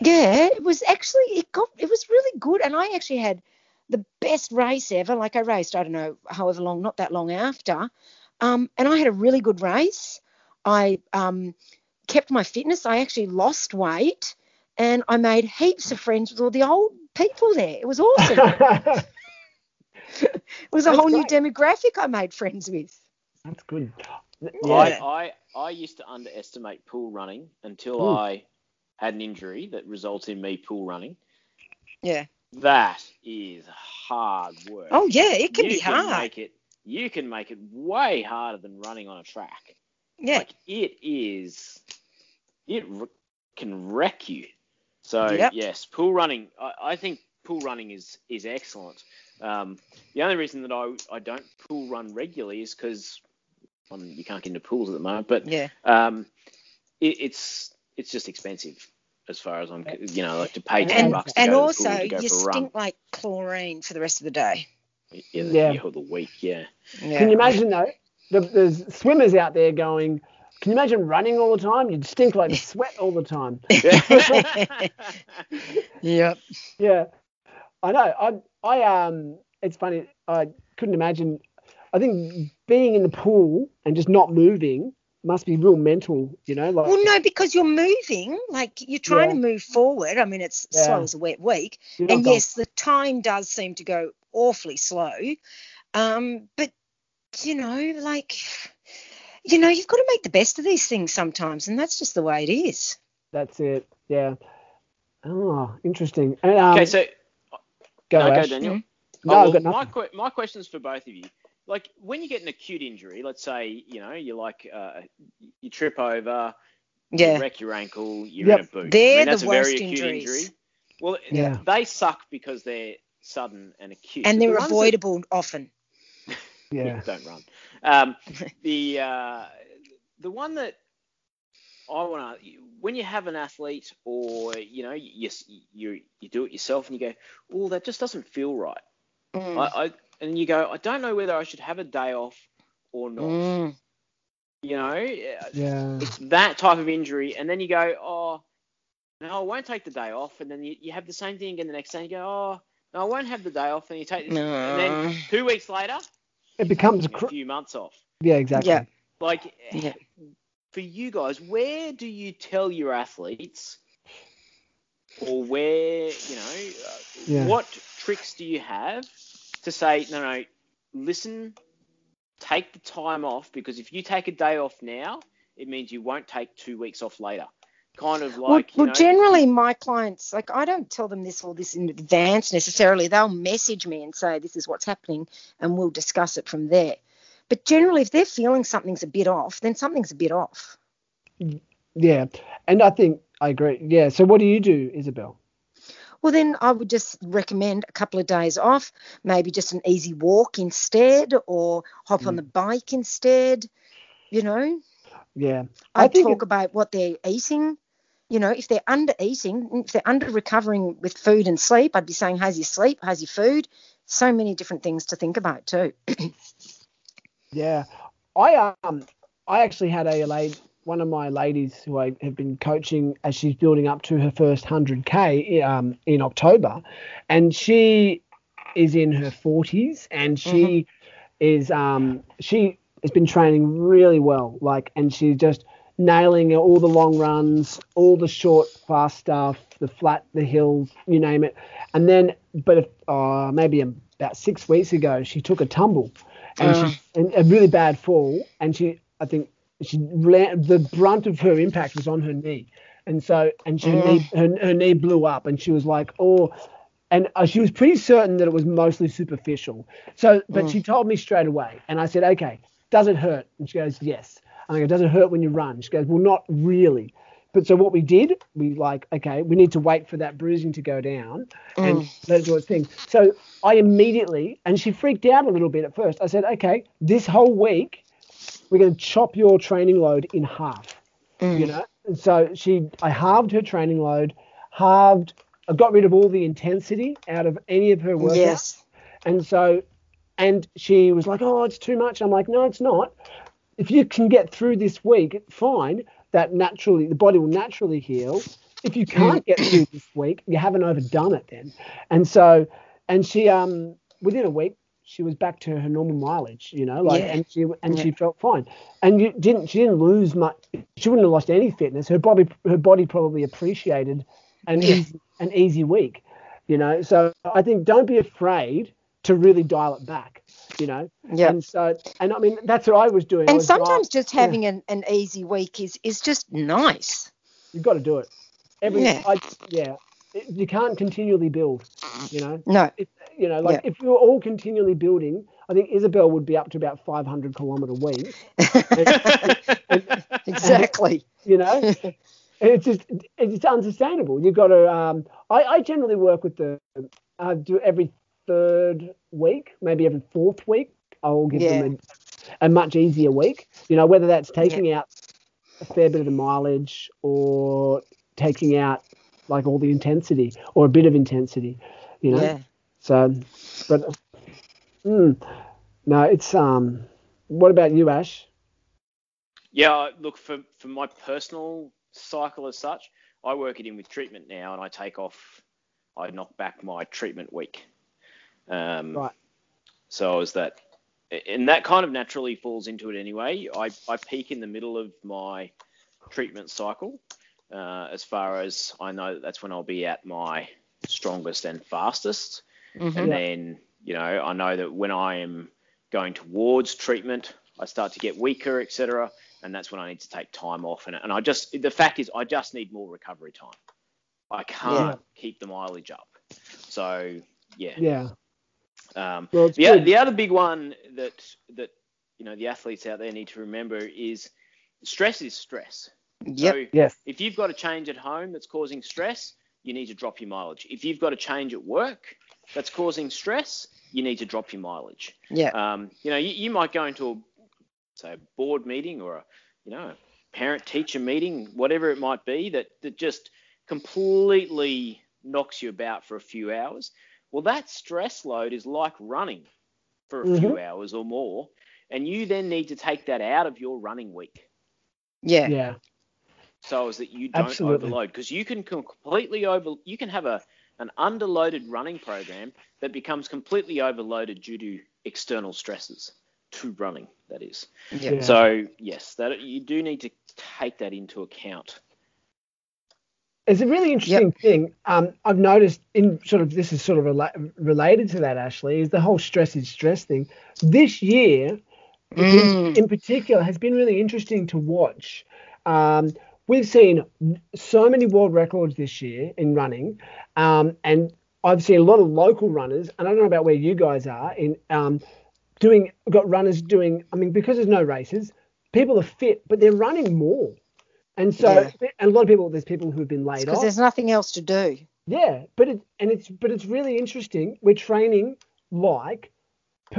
Yeah, it was actually it got it was really good, and I actually had the best race ever. Like I raced, I don't know, however long, not that long after, um, and I had a really good race. I um, kept my fitness. I actually lost weight, and I made heaps of friends with all the old people there. It was [laughs] awesome. it was a That's whole new demographic I made friends with. That's good. Yeah. Yeah. I, I I used to underestimate pool running until Mm. I had an injury that resulted in me pool running. Yeah. That is hard work. Oh yeah, it can you be can hard. Make it, you can make it way harder than running on a track. yeah. Like it is, it r- can wreck you. So Yep. yes, pool running. I, I think pool running is is excellent. Um, the only reason that I I don't pool run regularly is because you can't get into pools at the moment. But yeah. um, it, it's it's just expensive as far as I'm you know like to pay ten And, bucks to and go also, to the pool to go you for a run. stink like chlorine for the rest of the day. Yeah, the, Yeah. yeah, the week. Yeah. Yeah. Can you imagine though? The, there's swimmers out there going. Can you imagine running all the time? You'd stink like [laughs] sweat all the time. [laughs] Yep. Yeah, I know. I I um, it's funny. I couldn't imagine. I think being in the pool and just not moving must be real mental. You know, like Well, no, because you're moving, like you're trying Yeah. to move forward. I mean, it's Yeah. slow as a wet week, and going- yes, the time does seem to go awfully slow. Um, but you know, like, you know, you've got to make the best of these things sometimes, and that's just the way it is. that's it. Yeah. Oh, interesting. And, um, okay, so go, no, go Ash. Daniel. Mhm. No, Oh, I've got well, my, nothing. que- my question's for both of you. Like when you get an acute injury, let's say you know you like uh, you trip over, you Yeah, wreck your ankle, you're Yep. in a boot. They're I mean, the that's a very worst acute injuries. injury. Well, Yeah. they suck because they're sudden and acute. and they're the ones that- avoidable often. [laughs] Yeah. don't run. Um, [laughs] the uh, the one that I want to when you have an athlete or you know you you you do it yourself and you go, oh, that just doesn't feel right. Mm. I, I and you go, I don't know whether I should have a day off or not. Mm. You know, Yeah. it's that type of injury, and then you go, oh, no, I won't take the day off, and then you, you have the same thing again the next day. And you go, oh, no, I won't have the day off, and you take this, and then two weeks later, It becomes a a few months off. yeah, exactly. Yeah. Like, Yeah. for you guys, where do you tell your athletes, or where you know, uh, Yeah. what tricks do you have to say, no, no, listen, take the time off because if you take a day off now, it means you won't take two weeks off later. Kind of like, well, you well know, generally my clients like I don't tell them this all this in advance necessarily. They'll message me and say this is what's happening, and we'll discuss it from there. But generally, if they're feeling something's a bit off, then something's a bit off. Yeah. And I think I agree. Yeah. So what do you do, Isabel? Well, then I would just recommend a couple of days off, maybe just an easy walk instead, or hop on Mm. the bike instead. You know, Yeah. I I think talk it- about what they're eating. You know, if they're under eating, if they're under recovering with food and sleep, I'd be saying, how's your sleep? How's your food? So many different things to think about too. [clears throat] Yeah, I um I actually had a lady one of my ladies who I have been coaching as she's building up to her first 100k um, in October, and she is in her 40s, and she Mm-hmm. is um, she has been training really well, like, and she just nailing all the long runs, all the short, fast stuff, the flat, the hills, you name it. And then, but if, uh, maybe about six weeks ago, she took a tumble, and Mm. she and a really bad fall, and she, I think, she ran, the brunt of her impact was on her knee, and so and she Mm. knee, her, her knee blew up, and she was like, oh. And uh, she was pretty certain that it was mostly superficial. So, but Mm. she told me straight away, and I said, "Okay, does it hurt?" And she goes, "Yes." And I go, "Does it hurt when you run?" She goes, "Well, not really." But so what we did, we like, okay, we need to wait for that bruising to go down and mm. let it do its thing. So I immediately, and she freaked out a little bit at first. I said, okay, this whole week, we're going to chop your training load in half, mm. you know? And so she, I halved her training load, halved, I got rid of all the intensity out of any of her workouts. Yes. And so, and she was like, oh, it's too much. I'm like, no, it's not. If you can get through this week, fine. That naturally, the body will naturally heal. If you can't get through this week, you haven't overdone it then. And so, and she, um, within a week, she was back to her normal mileage, you know, like, Yeah. and she, and Yeah. she felt fine. And you didn't, she didn't lose much. She wouldn't have lost any fitness. Her body, her body probably appreciated an Yeah. easy, an easy week, you know. So I think don't be afraid to really dial it back, you know. Yeah. And so, and I mean, that's what I was doing. And was sometimes just yeah. having an, an easy week is is just nice. you've got to do it. Every, Yeah. I, yeah, It- you can't continually build, you know. No. If, you know, like if you're all continually building, I think Isabel would be up to about 500 kilometer week. [laughs] exactly. you know it's just it's unsustainable you've got to um i, I generally work with the uh, do every third week maybe every fourth week i'll give them a, a much easier week you know whether that's taking out a fair bit of the mileage or taking out like all the intensity or a bit of intensity you know Yeah. so but mm, no it's um what about you ash Yeah, I- look for for my personal cycle as such, I work it in with treatment now, and I take off. I knock back my treatment week. Um, Right. So is that, and that kind of naturally falls into it anyway. I I peak in the middle of my treatment cycle, uh, as far as I know that that's when I'll be at my strongest and fastest. Mhm. And then, you know, I know that when I am going towards treatment, I start to get weaker, etc. And that's when I need to take time off. And, and I just, the fact is, I just need more recovery time. I can't keep the mileage up. So, yeah. yeah Um, well the, good. the other big one that, that, you know, the athletes out there need to remember is stress is stress. Yep. So yes if you've got a change at home that's causing stress, you need to drop your mileage. If you've got a change at work that's causing stress, you need to drop your mileage. Yeah. Um, you know, you, you might go into a say a board meeting or a you know parent teacher meeting, whatever it might be, that that just completely knocks you about for a few hours. Well, that stress load is like running for a mm-hmm. few hours or more, and you then need to take that out of your running week Yeah. yeah so as that you don't Absolutely. overload because you can completely over you can have a an underloaded running program that becomes completely overloaded due to external stresses to running that is Yeah. Yeah. so yes that you do need to take that into account It's a really interesting thing. Um, I've noticed in sort of this is sort of rela- related to that, Ashley, is the whole stress is stress thing. This year, in, in particular, has been really interesting to watch. Um, we've seen so many world records this year in running, um, and I've seen a lot of local runners, and I don't know about where you guys are in um, doing. Got runners doing. I mean, because there's no races, people are fit, but they're running more. And so, and a lot of people, there's people who've been laid off. Because there's nothing else to do. Yeah, but it and it's but it's really interesting. We're training like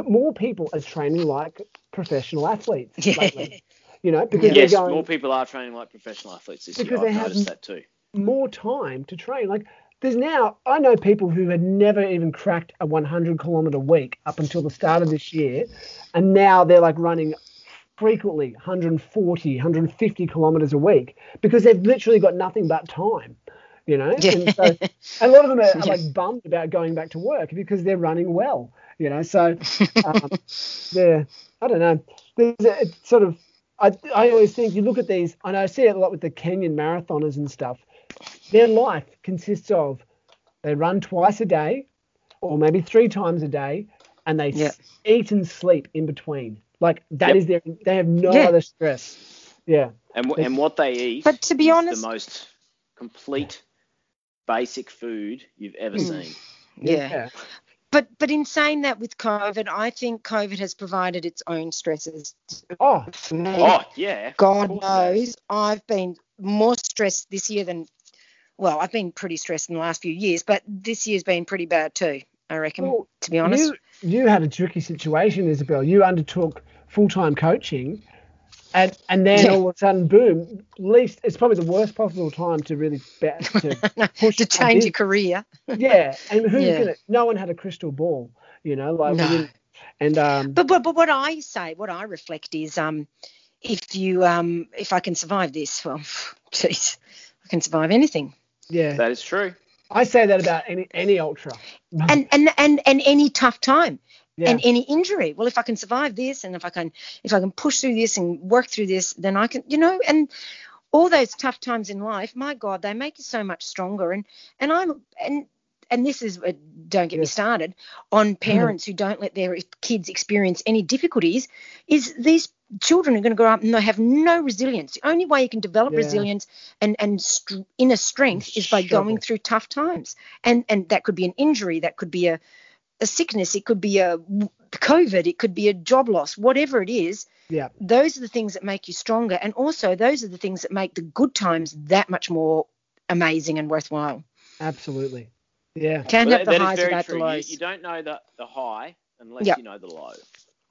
more people are training like professional athletes [laughs] lately. You know, because yes they're going more people are training like professional athletes this Because year they i've have- noticed that too more time to train. Like there's now I know people who had never even cracked a 100 kilometer week up until the start of this year, and now they're like running frequently 140, 150 kilometers a week because they've literally got nothing but time. You know, Yeah. and so a lot of them are, [laughs] are like bummed about going back to work because they're running well. You know, so um, [laughs] they're I don't know. There's a, it's sort of I I always think you look at these and I see it a lot with the Kenyan marathoners and stuff. Their life consists of they run twice a day, or maybe three times a day, and they Yeah. s- eat and sleep in between. Like that Yep. is their. They have no Yeah. other stress. Yeah. And wh- and what they eat. But to be is honest- the most complete, basic food you've ever Mm. seen. yeah. But but in saying that with COVID, I think COVID has provided its own stresses Oh, for me. Oh yeah. God course it has. knows I've been more stressed this year than well, I've been pretty stressed in the last few years, but this year's been pretty bad too, I reckon, Well, to be honest. you you had a tricky situation, Isabel. You undertook full time coaching, and and then Yeah. all of a sudden, boom! Least it's probably the worst possible time to really be, to [laughs] push to change your career. [laughs] Yeah, and who's Yeah. gonna? No one had a crystal ball, you know, like we No. didn't- and um, But, but but what I say, what I reflect is um if you um if I can survive this, well [laughs] jeez, I can survive anything. yeah, That is true. I say that about any any ultra. And [laughs] and and and any tough time. Yeah, and any injury. Well, if I can survive this, and if I can, if I can push through this and work through this, then I can, you know, and all those tough times in life, my God, they make you so much stronger. And and I'm and and this is uh, don't get me started on parents who don't let their kids experience any difficulties. Is these children are going to grow up and they have no resilience. The only way you can develop Yeah. resilience and and str- inner strength is by going through tough times. And and that could be an injury, that could be a a sickness, it could be a COVID, it could be a job loss, whatever it is. yeah, Those are the things that make you stronger. And also, those are the things that make the good times that much more amazing and worthwhile. absolutely. Yeah, Can't Well, have the that is highs very without true. the You, lows. you don't know the, the high unless Yep. you know the low. Now,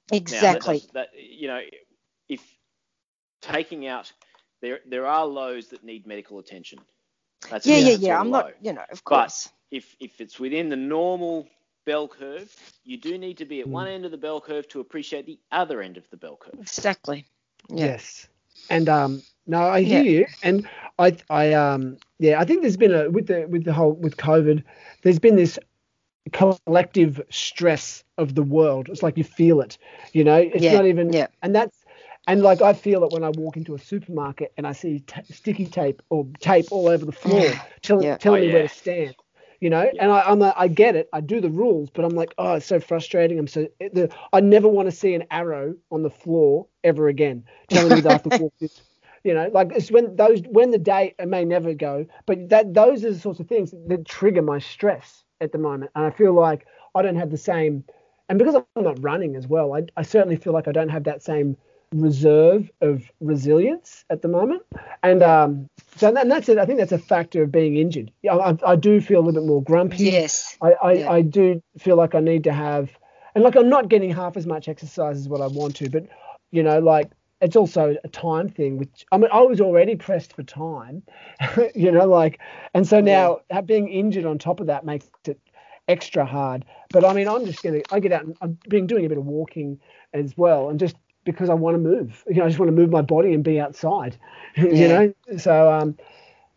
that exactly. does- that, you know, if taking out there there are lows that need medical attention. That's yeah, yeah, yeah. I'm low. not, you know, of course. But- course. If if it's within the normal bell curve, you do need to be at Mm. one end of the bell curve to appreciate the other end of the bell curve. exactly. Yeah. Yes. And um no, I hear Yeah. you. And I I um yeah, I think there's been a with the with the whole with COVID, there's been this collective stress of the world. It's like you feel it. You know, it's Yeah, not even yeah. and that's and like I feel it when I walk into a supermarket and I see t- sticky tape or tape all over the floor telling Yeah. telling Oh, me where to stand. You know, and I, I'm a, I get it. I do the rules, but I'm like, oh, it's so frustrating. I'm so the, I never want to see an arrow on the floor ever again, telling me that I have walk this. [laughs] You know, like it's when those when the day it may never go, but that those are the sorts of things that trigger my stress at the moment, and I feel like I don't have the same, and because I'm not running as well, I, I certainly feel like I don't have that same reserve of resilience at the moment, and um, so and that's it. I think that's a factor of being injured. Yeah, I, I do feel a little bit more grumpy. Yes. I, I, Yeah. I do feel like I need to have, and like I'm not getting half as much exercise as what I want to, but you know, like it's also a time thing. Which I mean, I was already pressed for time, [laughs] you know, like, and so now ha- being injured on top of that makes it extra hard. But I mean, I'm just gonna, I get out and I've been doing a bit of walking as well, and just because I want to move, you know, I just want to move my body and be outside, [laughs] you know. So um,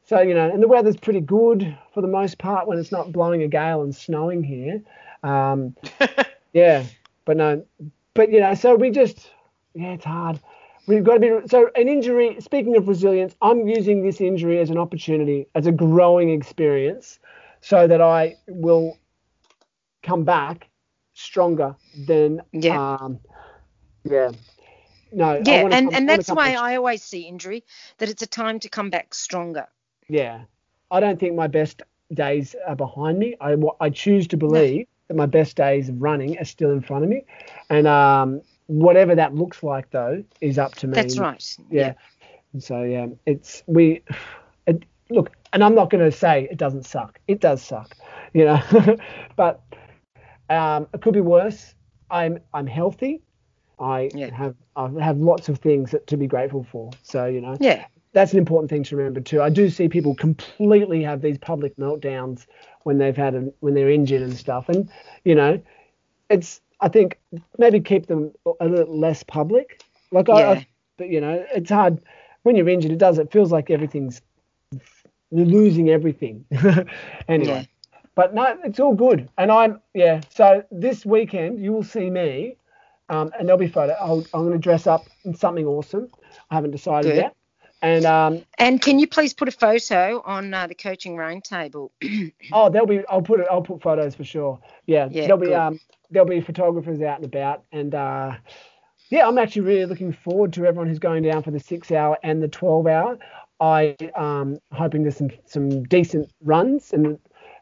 so you know, and the weather's pretty good for the most part when it's not blowing a gale and snowing here. Um, [laughs] yeah, but no, but you know, so we just yeah, it's hard. We've got to be so an injury. Speaking of resilience, I'm using this injury as an opportunity, as a growing experience, so that I will come back stronger than Yeah. um, yeah. No, Yeah, and, come- and that's why I always see injury that it's a time to come back stronger. Yeah, I don't think my best days are behind me. I, I choose to believe that my best days of running are still in front of me, and um, whatever that looks like though is up to me. That's right. Yeah. And so yeah, it's we. It, look, and I'm not going to say it doesn't suck. It does suck, you know, [laughs] but um, it could be worse. I'm I'm healthy. I Yeah. have I have lots of things that, to be grateful for. So you know Yeah. that's an important thing to remember too. I do see people completely have these public meltdowns when they've had a, when they're injured and stuff, and you know, it's I think maybe keep them a little less public Like Yeah. I, but you know, it's hard when you're injured. It does. It feels like everything's you're losing everything. [laughs] anyway, but no, it's all good. And I'm yeah. So this weekend you will see me, um, and there'll be photo. I'll, I'm going to dress up in something awesome. I haven't decided Good. yet. And um, And can you please put a photo on uh, the coaching round table? [clears throat] oh, there'll be. I'll put it. I'll put photos for sure. Yeah. Yeah, there'll be good. um. There'll be photographers out and about, and uh, yeah, I'm actually really looking forward to everyone who's going down for the six hour and the 12 hour. I um hoping there's some some decent runs and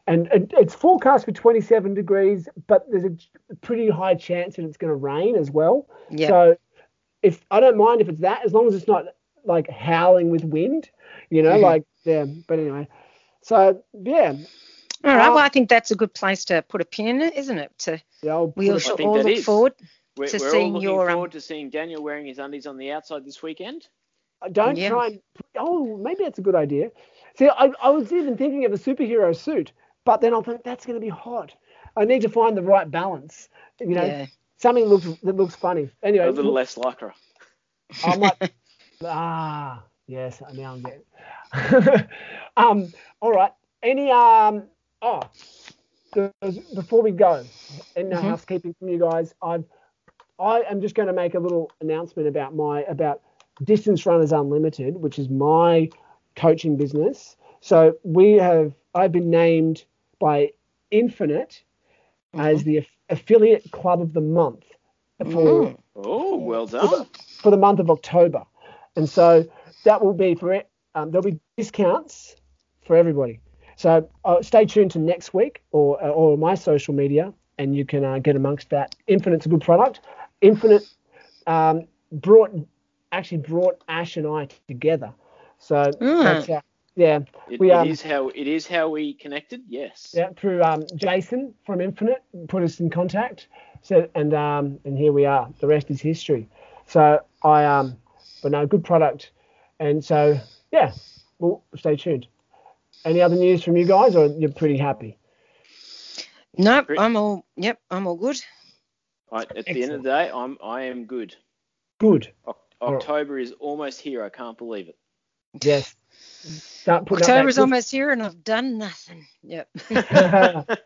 and it's forecast for 27 degrees, but there's a pretty high chance that it's going to rain as well. Yeah. So if I don't mind if it's that, as long as it's not like howling with wind, you know, Mhm. like yeah. But anyway, so yeah, All right. uh, Well, I think that's a good place to put a pin in it, isn't it? To yeah I'll we all put it- shall think all look is. forward. We're, To we're all looking your, um, forward to seeing Daniel wearing his undies on the outside this weekend. don't Yeah. try and oh maybe that's a good idea. See, I, I was even thinking of a superhero suit, but then I think that's going to be hot. I need to find the right balance. You know, yeah. something looks that looks funny. Anyway, A little less lycra. I might. [laughs] ah, yes. Now I'm getting. [laughs] um. All right. Any um. Oh, before we go, and no Mhm. housekeeping from you guys. I've. I am just going to make a little announcement about my about Distance Runners Unlimited, which is my coaching business. So we have. I've been named by Infinite as the aff- affiliate club of the month for Mm. Oh, well for the, done. for the month of October. And so that will be for it. Um, there'll be discounts for everybody. So uh, stay tuned to next week or or my social media, and you can uh, get amongst that. Infinite's a good product. Infinite um, brought actually brought Ash and I together. So Mm. that's uh, yeah It, we, it um, is how it is how we connected. Yes. yeah through um, Jason from Infinite put us in contact. So and um, and here we are. The rest is history. So I um, but no, good product. And so yeah, well, stay tuned. Any other news from you guys, or you're pretty happy? Nope. I'm all. Yep. I'm all good. I, at the end of the day, I'm I am good. Good. Oc- All right. October is almost here. I can't believe it. Yes. Start putting up that October's almost here, and I've done nothing. Yep. [laughs]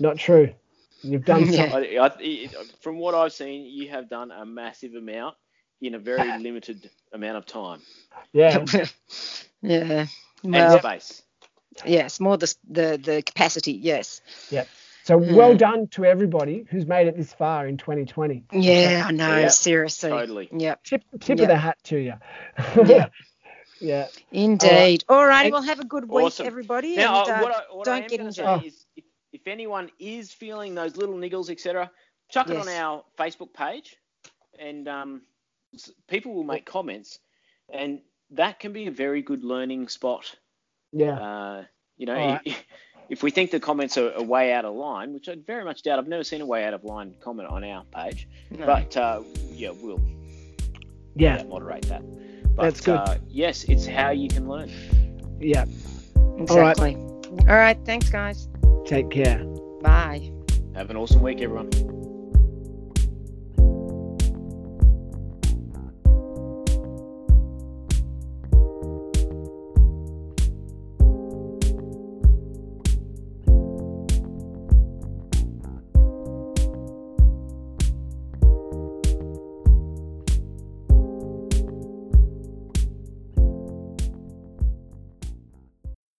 Not true. You've done Yeah. something. I, I, from what I've seen, you have done a massive amount in a very [laughs] limited amount of time Yeah. [laughs] yeah. and Well, space. yes, more the the the capacity. Yes. Yep. So Hmm. well done to everybody who's made it this far in 2020. Yeah, I know. Yeah, Seriously. Totally. Yep. Tip, tip Yeah. of the hat to you. Yeah. Yeah. Indeed. All righty. And- Well, have a good week, Awesome. everybody. Now, and, uh, uh, what I, what don't am get going to say is, if, if anyone is feeling those little niggles, etc., chuck it on our Facebook page, and um, people will make comments, and that can be a very good learning spot. Yeah. Uh, you know, All right. if, if we think the comments are, are way out of line, which I very much doubt, I've never seen a way out of line comment on our page, no. but uh, yeah, we'll Yeah. yeah, moderate that. But, That's good. Uh, yes, it's how you can learn. Yeah. exactly. All right. Thanks, guys. Take care. Bye. Have an awesome week, everyone.